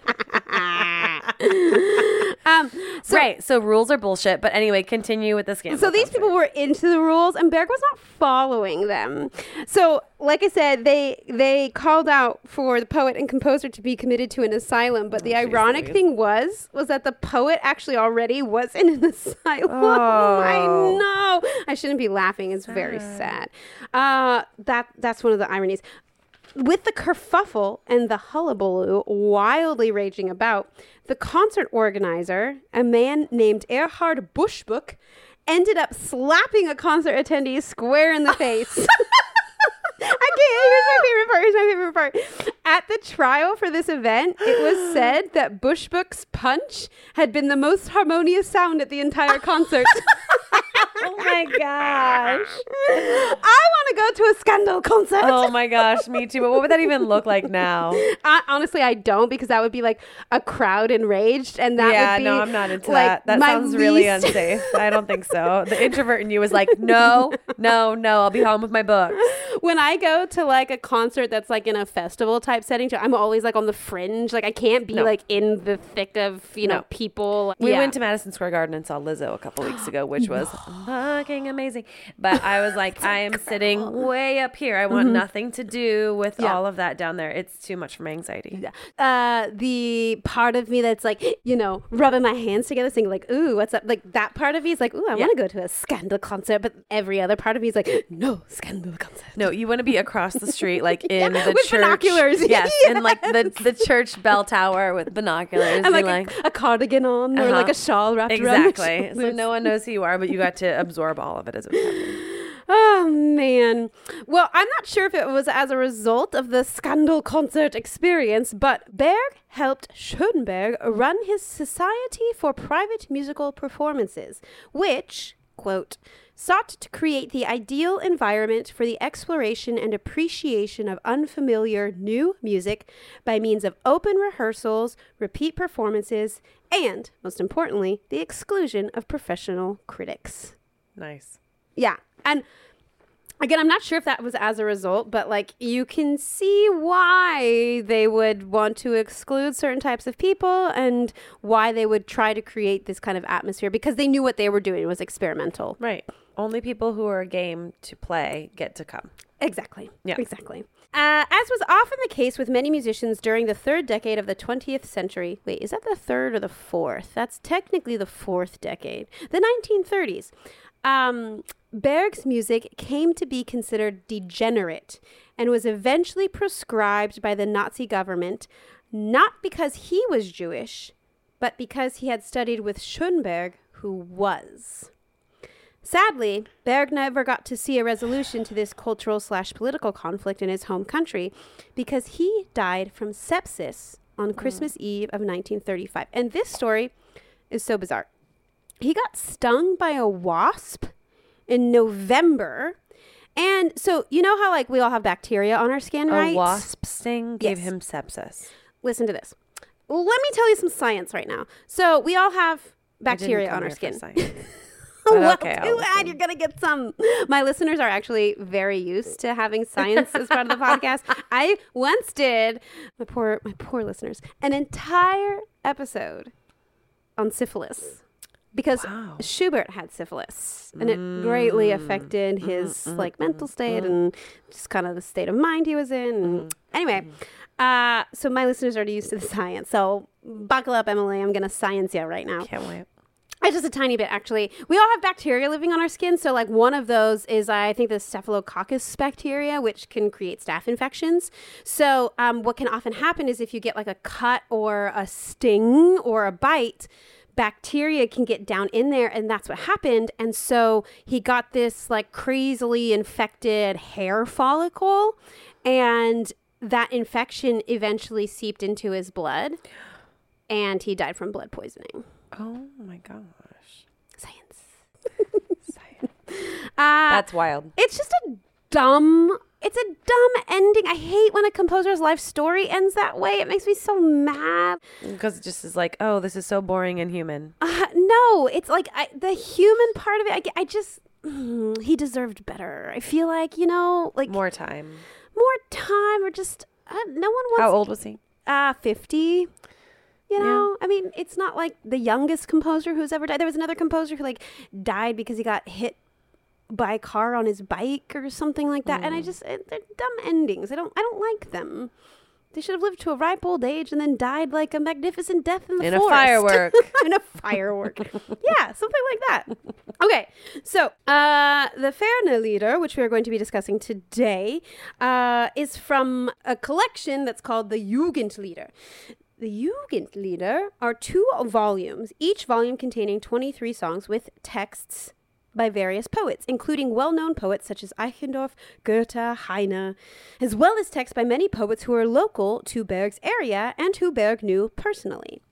um, so, right. So rules are bullshit. But anyway, continue with the scandal. So these people were into the rules, and Berg was not following them. So, like I said, they they called out for the poet and composer to be committed to an asylum. But the Oh, geez ironic Louise. thing was was that the poet actually already was in an asylum. Oh. I know. I shouldn't be laughing. It's very sad. Uh, that that's one of the ironies. With the kerfuffle and the hullabaloo wildly raging about, the concert organizer, a man named Erhard Buschbeck, ended up slapping a concert attendee square in the face. I can't. Here's my favorite part. Here's my favorite part. At the trial for this event, it was said that Buschbeck's punch had been the most harmonious sound at the entire concert. Oh my gosh. I want to go to a scandal concert. Oh my gosh, me too. But what would that even look like now? I, honestly, I don't because that would be like a crowd enraged, and that yeah, would be no, I'm not into like, that. That sounds really unsafe. I don't think so. The introvert in you is like, no, no, no. I'll be home with my books. when I go to like a concert that's like in a festival type setting, I'm always like on the fringe. Like I can't be No. like in the thick of you know No. people. We Yeah. went to Madison Square Garden and saw Lizzo a couple weeks ago, which was fucking amazing. But I was like, I am sitting way up here. I want nothing to do with Mm-hmm. Yeah. all of that down there. It's too much for my anxiety. uh, the part of me that's like, you know, rubbing my hands together, saying like, "Ooh, what's up?" Like that part of me is like, "Ooh, I want to go to a scandal concert," but every other part of me is like, "No scandal concert." No, you want to be across the street, like in the with church. binoculars. Yes, in like the, the church bell tower with binoculars. and like, like, a, a cardigan on or like Uh-huh. a shawl wrapped around. my exactly. So no one knows who you are, but you got to absorb all of it as it was happening. Oh man. Well, I'm not sure if it was as a result of the scandal concert experience, but Berg helped Schoenberg run his Society for Private Musical Performances, which, quote, sought to create the ideal environment for the exploration and appreciation of unfamiliar new music by means of open rehearsals, repeat performances, and, most importantly, the exclusion of professional critics. Nice. Yeah. And again, I'm not sure if that was as a result, but like you can see why they would want to exclude certain types of people and why they would try to create this kind of atmosphere because they knew what they were doing was experimental. Right. Only people who are game to play get to come. Exactly. Yeah. Exactly. Uh, as was often the case with many musicians during the third decade of the 20th century. Wait, is that the third or the fourth? That's technically the fourth decade. The 1930s. Um, Berg's music came to be considered degenerate and was eventually proscribed by the Nazi government, not because he was Jewish, but because he had studied with Schoenberg, who was. Sadly, Berg never got to see a resolution to this cultural slash political conflict in his home country because he died from sepsis on Christmas Eve of 1935. And this story is so bizarre. He got stung by a wasp in November. And so, you know how like we all have bacteria on our skin, right? A wasp sting gave Yes. him sepsis. Listen to this. Let me tell you some science right now. So, we all have bacteria on our skin. well, okay, too bad you're gonna get some. My listeners are actually very used to having science as part of the podcast. I once did my poor my poor listeners an entire episode on syphilis because Wow. Schubert had syphilis and it greatly affected his like mental state and just kind of the state of mind he was in. And Anyway, uh, so my listeners are already used to the science. So buckle up, Emily. I'm gonna science you right now. Can't wait. Uh, Just a tiny bit, actually. We all have bacteria living on our skin. So, like, one of those is, I think, the Staphylococcus bacteria, which can create staph infections. So, um, what can often happen is if you get like a cut or a sting or a bite, bacteria can get down in there, and that's what happened. And so, he got this like crazily infected hair follicle, and that infection eventually seeped into his blood, and he died from blood poisoning. Oh my gosh. Science. Science. Uh, That's wild. it's just a dumb. It's a dumb ending. I hate when a composer's life story ends that way. It makes me so mad. Because it just is like, oh, this is so boring and human. Uh, no. It's like I, the human part of it. I, I just mm, he deserved better. I feel like you know, like more, time. More time. or just uh, no one wants. How old was he? Uh, fifty. You know, I mean, it's not like the youngest composer who's ever died. There was another composer who like died because he got hit by a car on his bike or something like that. And Mm. I just eh, they're dumb endings. I don't I don't like them. They should have lived to a ripe old age and then died like a magnificent death in the In a firework. in a firework. yeah, something like that. Okay, so uh, the Ferne Lieder, which we are going to be discussing today, uh, is from a collection that's called the Jugendlieder. The Jugendlieder are two volumes, each volume containing 23 songs with texts by various poets, including well known poets such as Eichendorff, Goethe, Heine, as well as texts by many poets who are local to Berg's area and who Berg knew personally.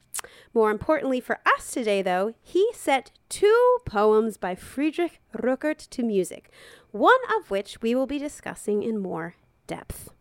More importantly for us today, though, he set two poems by Friedrich Ruckert to music, one of which we will be discussing in more depth.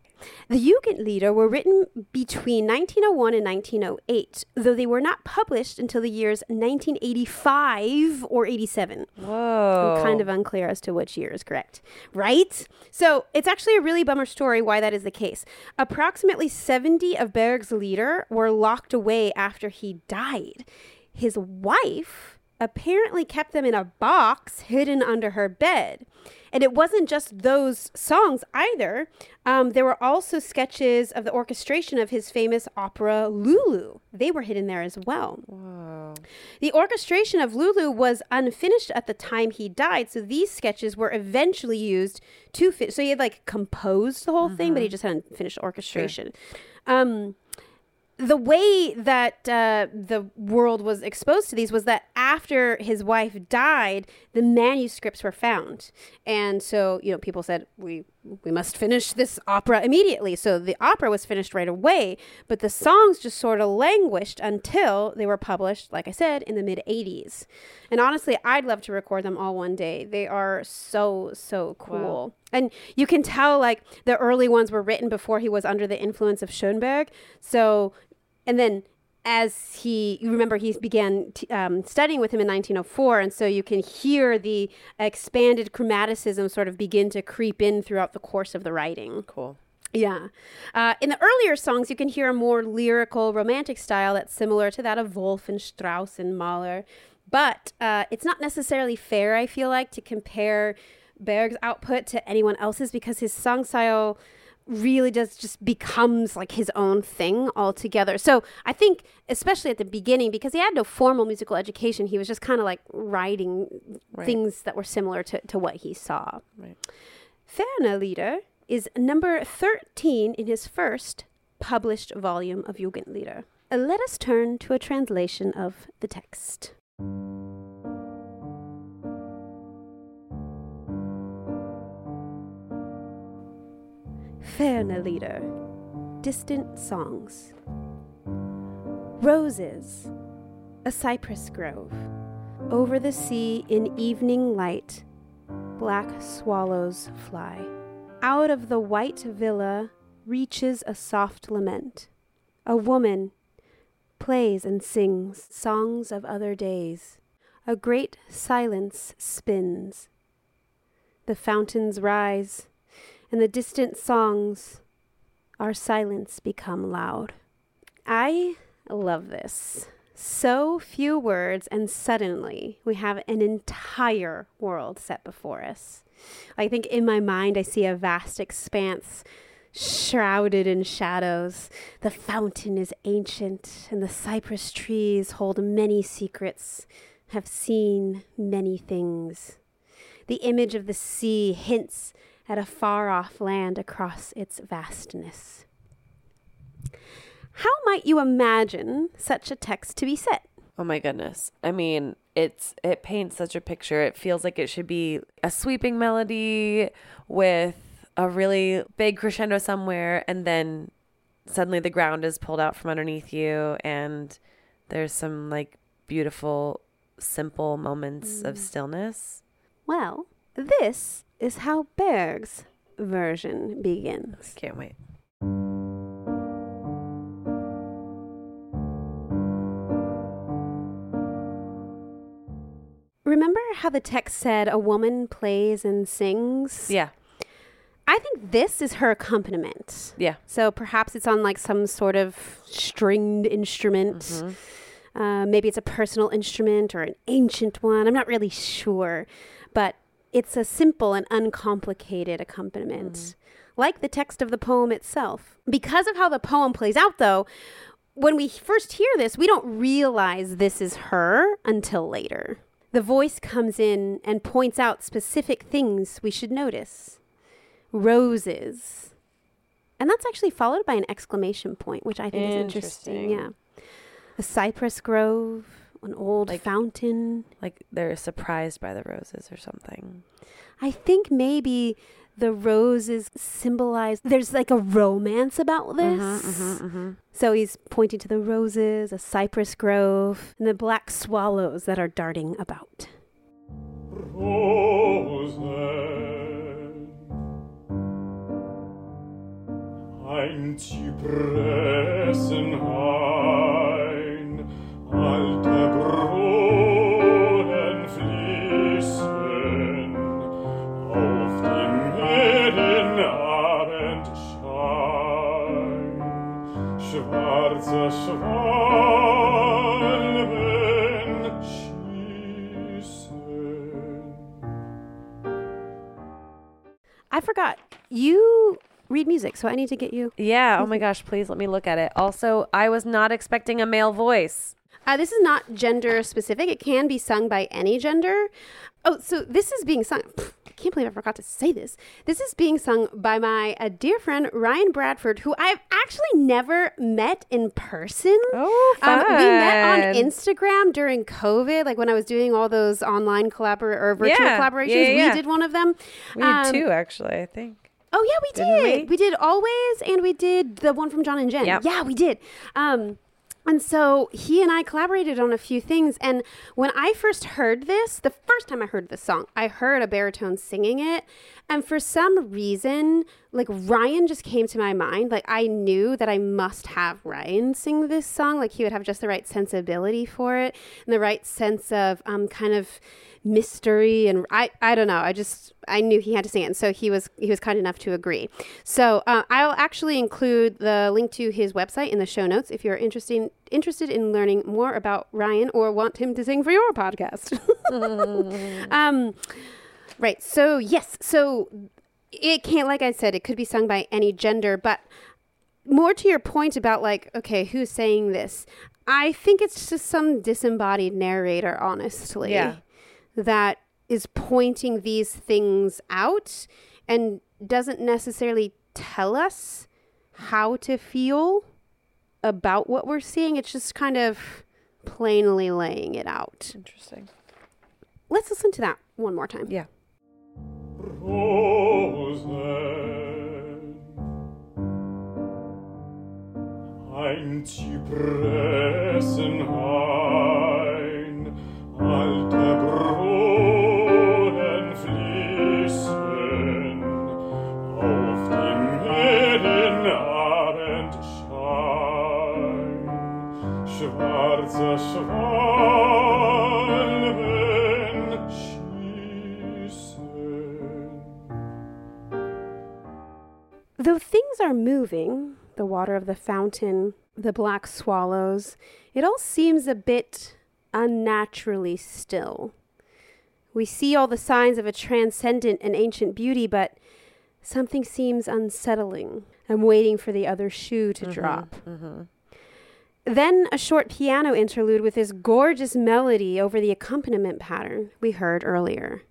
The Jugendlieder were written between 1901 and 1908, though they were not published until the years 1985 or 87. Whoa. I'm kind of unclear as to which year is correct. Right? So it's actually a really bummer story why that is the case. Approximately 70 of Berg's Lieder were locked away after he died. His wife apparently kept them in a box hidden under her bed. And it wasn't just those songs either. Um, there were also sketches of the orchestration of his famous opera Lulu. They were hidden there as well. Whoa. The orchestration of Lulu was unfinished at the time he died, so these sketches were eventually used to fit. So he had like composed the whole thing, but he just hadn't finished orchestration. Um, the way that uh, the world was exposed to these was that after his wife died, the manuscripts were found, and so you know people said we we must finish this opera immediately. So the opera was finished right away, but the songs just sort of languished until they were published, like I said, in the mid '80s. And honestly, I'd love to record them all one day. They are so so cool. And you can tell like the early ones were written before he was under the influence of Schoenberg. So, and then as he, you remember, he began t- um, studying with him in 1904. And so you can hear the expanded chromaticism sort of begin to creep in throughout the course of the writing. Cool. Yeah. Uh, in the earlier songs, you can hear a more lyrical, romantic style that's similar to that of Wolf and Strauss and Mahler. But uh, it's not necessarily fair, I feel like, to compare Berg's output to anyone else's because his song style really does just becomes like his own thing altogether. So I think, especially at the beginning, because he had no formal musical education, he was just kind of like writing Right. things that were similar to, to what he saw. Right. Ferne Lieder is number 13 in his first published volume of Jugendlieder. Let us turn to a translation of the text. Ferne Lieder, distant songs. Roses, a cypress grove, over the sea in evening light black swallows fly. Out of the white villa reaches a soft lament. A woman plays and sings songs of other days. A great silence spins. The fountains rise, and the distant songs, our silence become loud. I love this. So few words, and suddenly we have an entire world set before us. I think in my mind, I see a vast expanse shrouded in shadows. The fountain is ancient, and the cypress trees hold many secrets, have seen many things. The image of the sea hints at a far off land across its vastness. How might you imagine such a text to be set? Oh my goodness. I mean, it's it paints such a picture. It feels like it should be a sweeping melody with a really big crescendo somewhere and then suddenly the ground is pulled out from underneath you and there's some like beautiful simple moments of mm. stillness. Well, this is how Berg's version begins. Can't wait. Remember how the text said a woman plays and sings? Yeah. I think this is her accompaniment. Yeah. So perhaps it's on like some sort of stringed instrument. Mm-hmm. Uh, maybe it's a personal instrument or an ancient one. I'm not really sure. But it's a simple and uncomplicated accompaniment, Mm. like the text of the poem itself. Because of how the poem plays out, though, when we first hear this, we don't realize this is her until later. The voice comes in and points out specific things we should notice roses. And that's actually followed by an exclamation point, which I think is interesting. Interesting. Yeah. A cypress grove, an old Like- fountain. Like they're surprised by the roses or something. I think maybe the roses symbolize there's like a romance about this. mm-hmm. So he's pointing to the roses, a cypress grove, and the black swallows that are darting about. Rosen. Ein Zypressenhain, alte schwarze Schwalben. I forgot. You read music, so I need to get you. Yeah. Oh my gosh. Please let me look at it. Also, I was not expecting a male voice. Uh, this is not gender specific. It can be sung by any gender. Oh, so this is being sung. Can't believe I forgot to say this. This is being sung by my uh, dear friend Ryan Bradford, who I've actually never met in person. Oh, Um, we met on. Instagram during COVID, like when I was doing all those online collabor or virtual Yeah. collaborations. Yeah, yeah, yeah. We did one of them. We did Um, two, actually. I think. Oh yeah, we did. we? We? did always, and we did the one from John and Jen. Yep. Yeah, we did. Um, and so he and I collaborated on a few things. And when I first heard this, the first time I heard this song, I heard a baritone singing it, and for some reason, like Ryan just came to my mind. Like I knew that I must have Ryan sing this song. Like he would have just the right sensibility for it and the right sense of um kind of mystery and I I don't know. I just I knew he had to sing it, and so he was he was kind enough to agree. So uh, I'll actually include the link to his website in the show notes if you're interested interested in learning more about Ryan or want him to sing for your podcast. um, right. So yes. So it can't like I said, it could be sung by any gender, but more to your point about like okay who's saying this i think it's just some disembodied narrator honestly Yeah. That is pointing these things out and doesn't necessarily tell us how to feel about what we're seeing it's just kind of plainly laying it out Interesting. let's listen to that one more time Yeah. Rosen. Though things are moving, the water of the fountain, the black swallows, it all seems a bit unnaturally still. We see all the signs of a transcendent and ancient beauty, but something seems unsettling. I'm waiting for the other shoe to mm-hmm, drop. Mm-hmm. Then a short piano interlude with this gorgeous melody over the accompaniment pattern we heard earlier.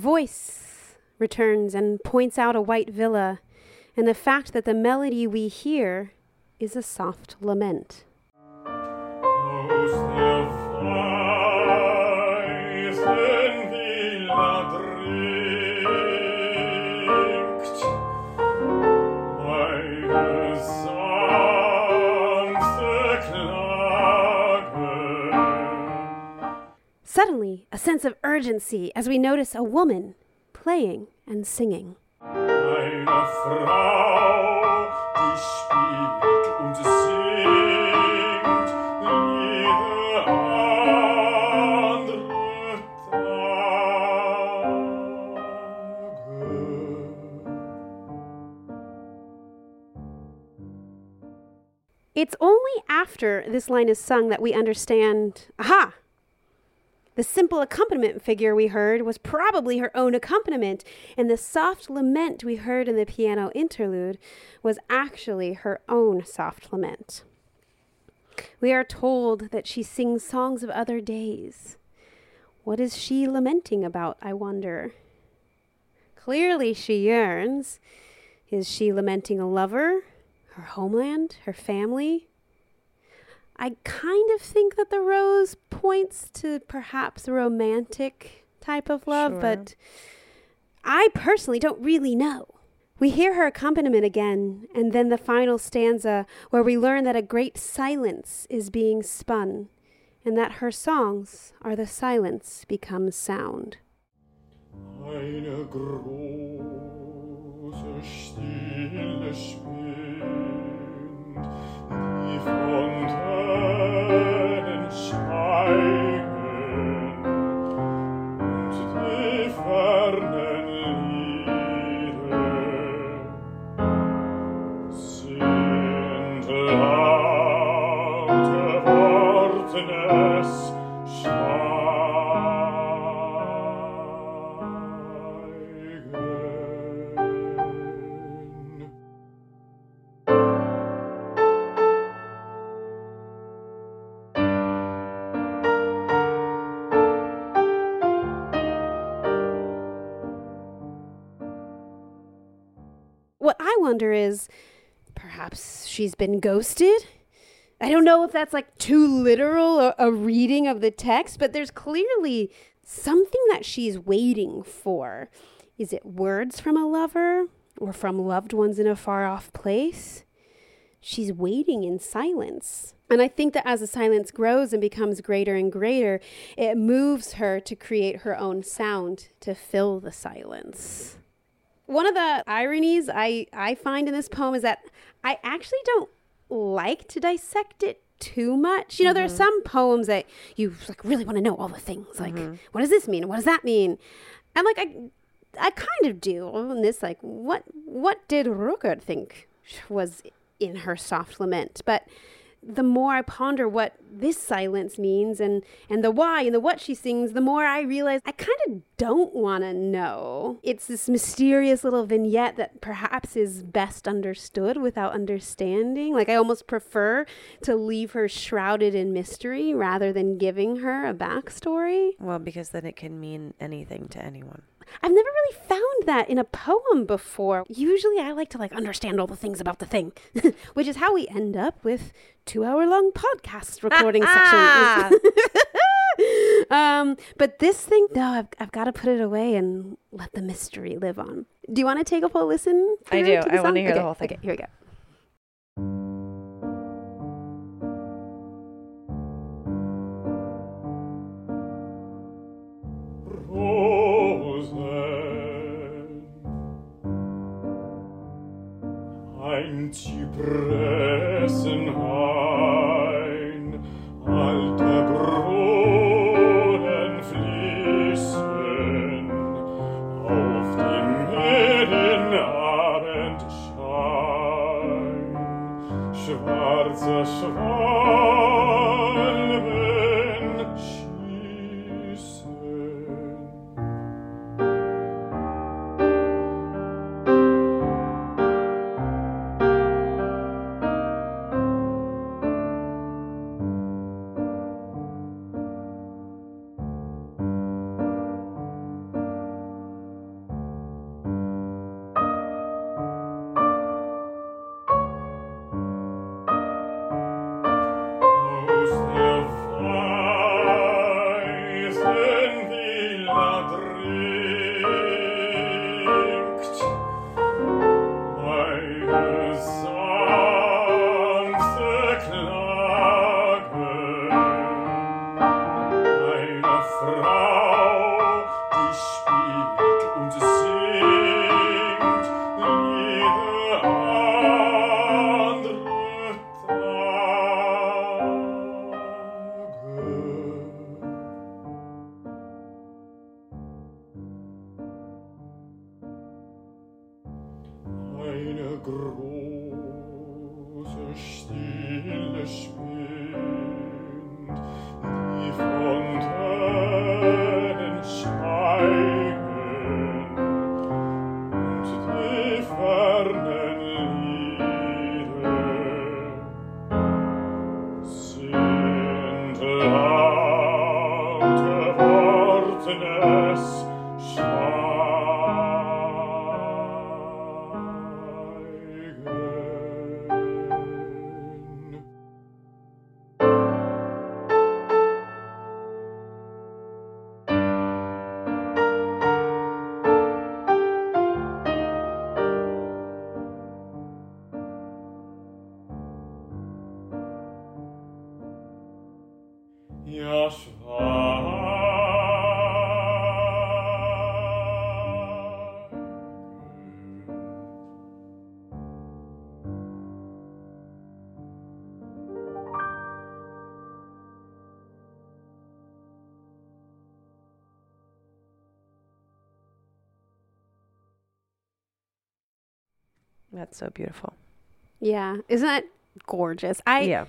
Voice returns and points out a white villa and the fact that the melody we hear is a soft lament. Oh, urgency as we notice a woman playing and singing. Eine Frau, die spielt und singt Lieder andere Tage. It's only after this line is sung that we understand aha! The simple accompaniment figure we heard was probably her own accompaniment, and the soft lament we heard in the piano interlude was actually her own soft lament. We are told that she sings songs of other days. What is she lamenting about, I wonder? Clearly, she yearns. Is she lamenting a lover, her homeland, her family? I kind of think that the rose points to perhaps a romantic type of love, Sure. but I personally don't really know. We hear her accompaniment again, and then the final stanza where we learn that a great silence is being spun, and that her songs are the silence becomes sound. Eine große Stille spinnt, die fontänen scheinen wonder is perhaps she's been ghosted? I don't know if that's like too literal a, a reading of the text, but there's clearly something that she's waiting for. Is it words from a lover or from loved ones in a far off place? She's waiting in silence. And I think that as the silence grows and becomes greater and greater, it moves her to create her own sound to fill the silence. One of the ironies I, I find in this poem is that I actually don't like to dissect it too much. You know, there are mm-hmm. some poems that you like really want to know all the things. Like, mm-hmm. what does this mean? What does that mean? And like I I kind of do in this like what what did Ruckert think was in her soft lament? But the more I ponder what this silence means and and the why and the what she sings, the more I realize I kind of don't want to know. It's this mysterious little vignette that perhaps is best understood without understanding. Like I almost prefer to leave her shrouded in mystery rather than giving her a backstory. Well, because then it can mean anything to anyone. I've never really found that in a poem before. Usually I like to like understand all the things about the thing, which is how we end up with 2-hour-long podcast recording sessions. um, but this thing, no, I've, I've got to put it away and let the mystery live on. Do you want to take a full listen? I do. to I wanna song? hear the whole thing. Okay, here we go. Ein Zypressenhain, so beautiful. Yeah, isn't that gorgeous? I yeah.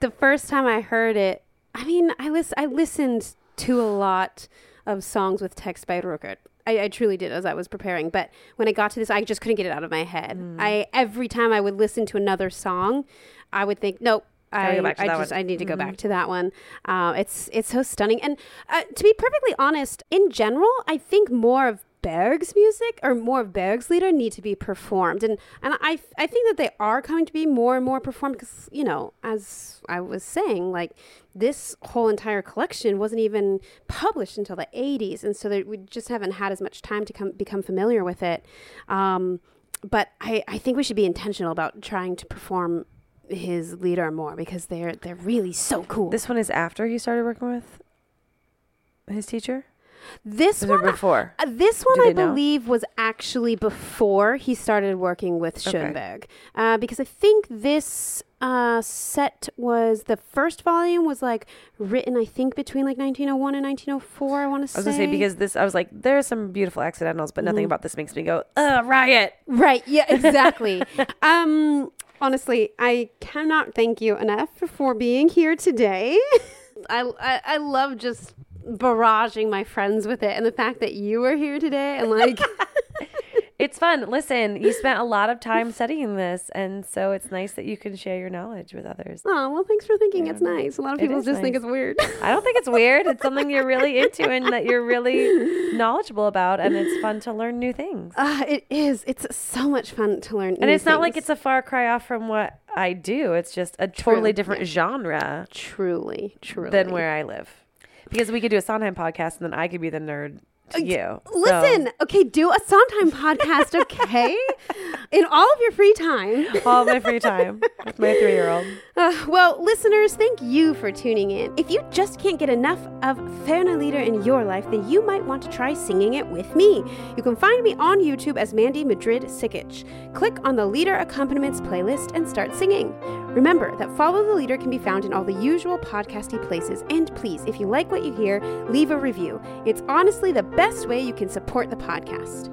the first time I heard it, I mean, I lis- I listened to a lot of songs with text by Ruckert. I, I truly did as I was preparing, but when I got to this, I just couldn't get it out of my head. Mm. I every time I would listen to another song, I would think, nope. I, go back to I just one." I need to go Mhm. back to that one. Uh, it's it's so stunning, and uh, to be perfectly honest, in general, I think more of Berg's music or more of Berg's lieder need to be performed, and and I I think that they are coming to be more and more performed because you know as I was saying, like this whole entire collection wasn't even published until the 80s, and so we just haven't had as much time to come become familiar with it. Um, but I I think we should be intentional about trying to perform his lieder more because they're they're really so cool. This one is after he started working with his teacher? This Is one before? Uh, this one, I know? believe, was actually before he started working with Okay. Schoenberg, uh, because I think this uh, set was the first volume was like written, I think, between like 1901 and 1904. I want to say. I was gonna say because this I was like, there are some beautiful accidentals, but nothing Mhm. about this makes me go, uh, riot. Right. Yeah, exactly. um, honestly, I cannot thank you enough for being here today. I, I, I love just barraging my friends with it and the fact that you were here today and like It's fun. Listen, you spent a lot of time studying this, and so it's nice that you can share your knowledge with others. oh well thanks for thinking it's nice a lot of people just think it's weird I don't think it's weird. It's something you're really into and that you're really knowledgeable about, and it's fun to learn new things. uh, it is it's so much fun to learn And it's not like it's a far cry off from what I do. It's just a totally True, different yeah. genre truly truly than where I live. Because we could do a Sondheim podcast, and then I could be the nerd you. So- listen okay do a Sondheim podcast okay in all of your free time all my free time with my three-year-old. Uh, well, listeners, thank you for tuning in. If you just can't get enough of Ferna Lieder in your life, then you might want to try singing it with me. You can find me on YouTube as Mandy Madrid Sikic. Click on the Lieder Accompaniments playlist and start singing. Remember that Follow the Lieder can be found in all the usual podcasty places, and please, if you like what you hear, leave a review. It's honestly the best way you can support the podcast.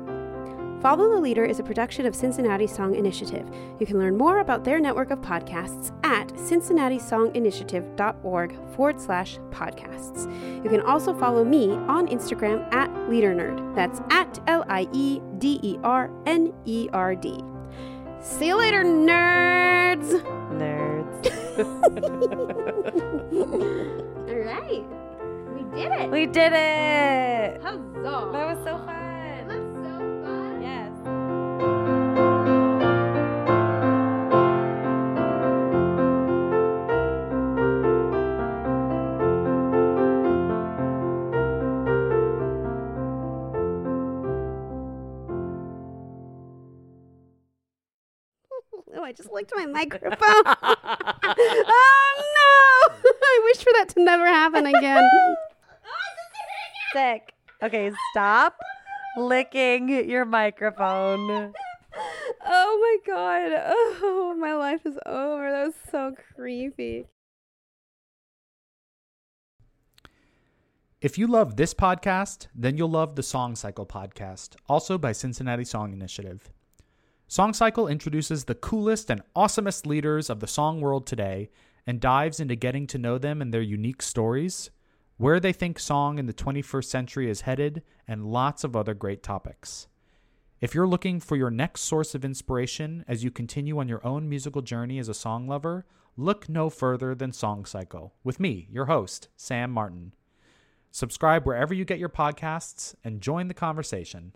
Follow the Lieder is a production of Cincinnati Song Initiative. You can learn more about their network of podcasts at cincinnati.songinitiative.org forward slash podcasts. You can also follow me on Instagram at LiederNerd. That's at L I E D E R N E R D. See you later, nerds! Nerds. All right. We did it! we did it. Huzzah! That was so fun. That's so fun. Yes. Oh, I just licked my microphone. oh no! I wish for that to never happen again. Sick. Okay, stop licking your microphone. oh my god. Oh, my life is over. That was so creepy. If you love this podcast, then you'll love the Song Cycle podcast, also by Cincinnati Song Initiative. Song Cycle introduces the coolest and awesomest leaders of the song world today and dives into getting to know them and their unique stories, where they think song in the 21st century is headed, and lots of other great topics. If you're looking for your next source of inspiration as you continue on your own musical journey as a song lover, look no further than Song Cycle with me, your host, Sam Martin. Subscribe wherever you get your podcasts and join the conversation.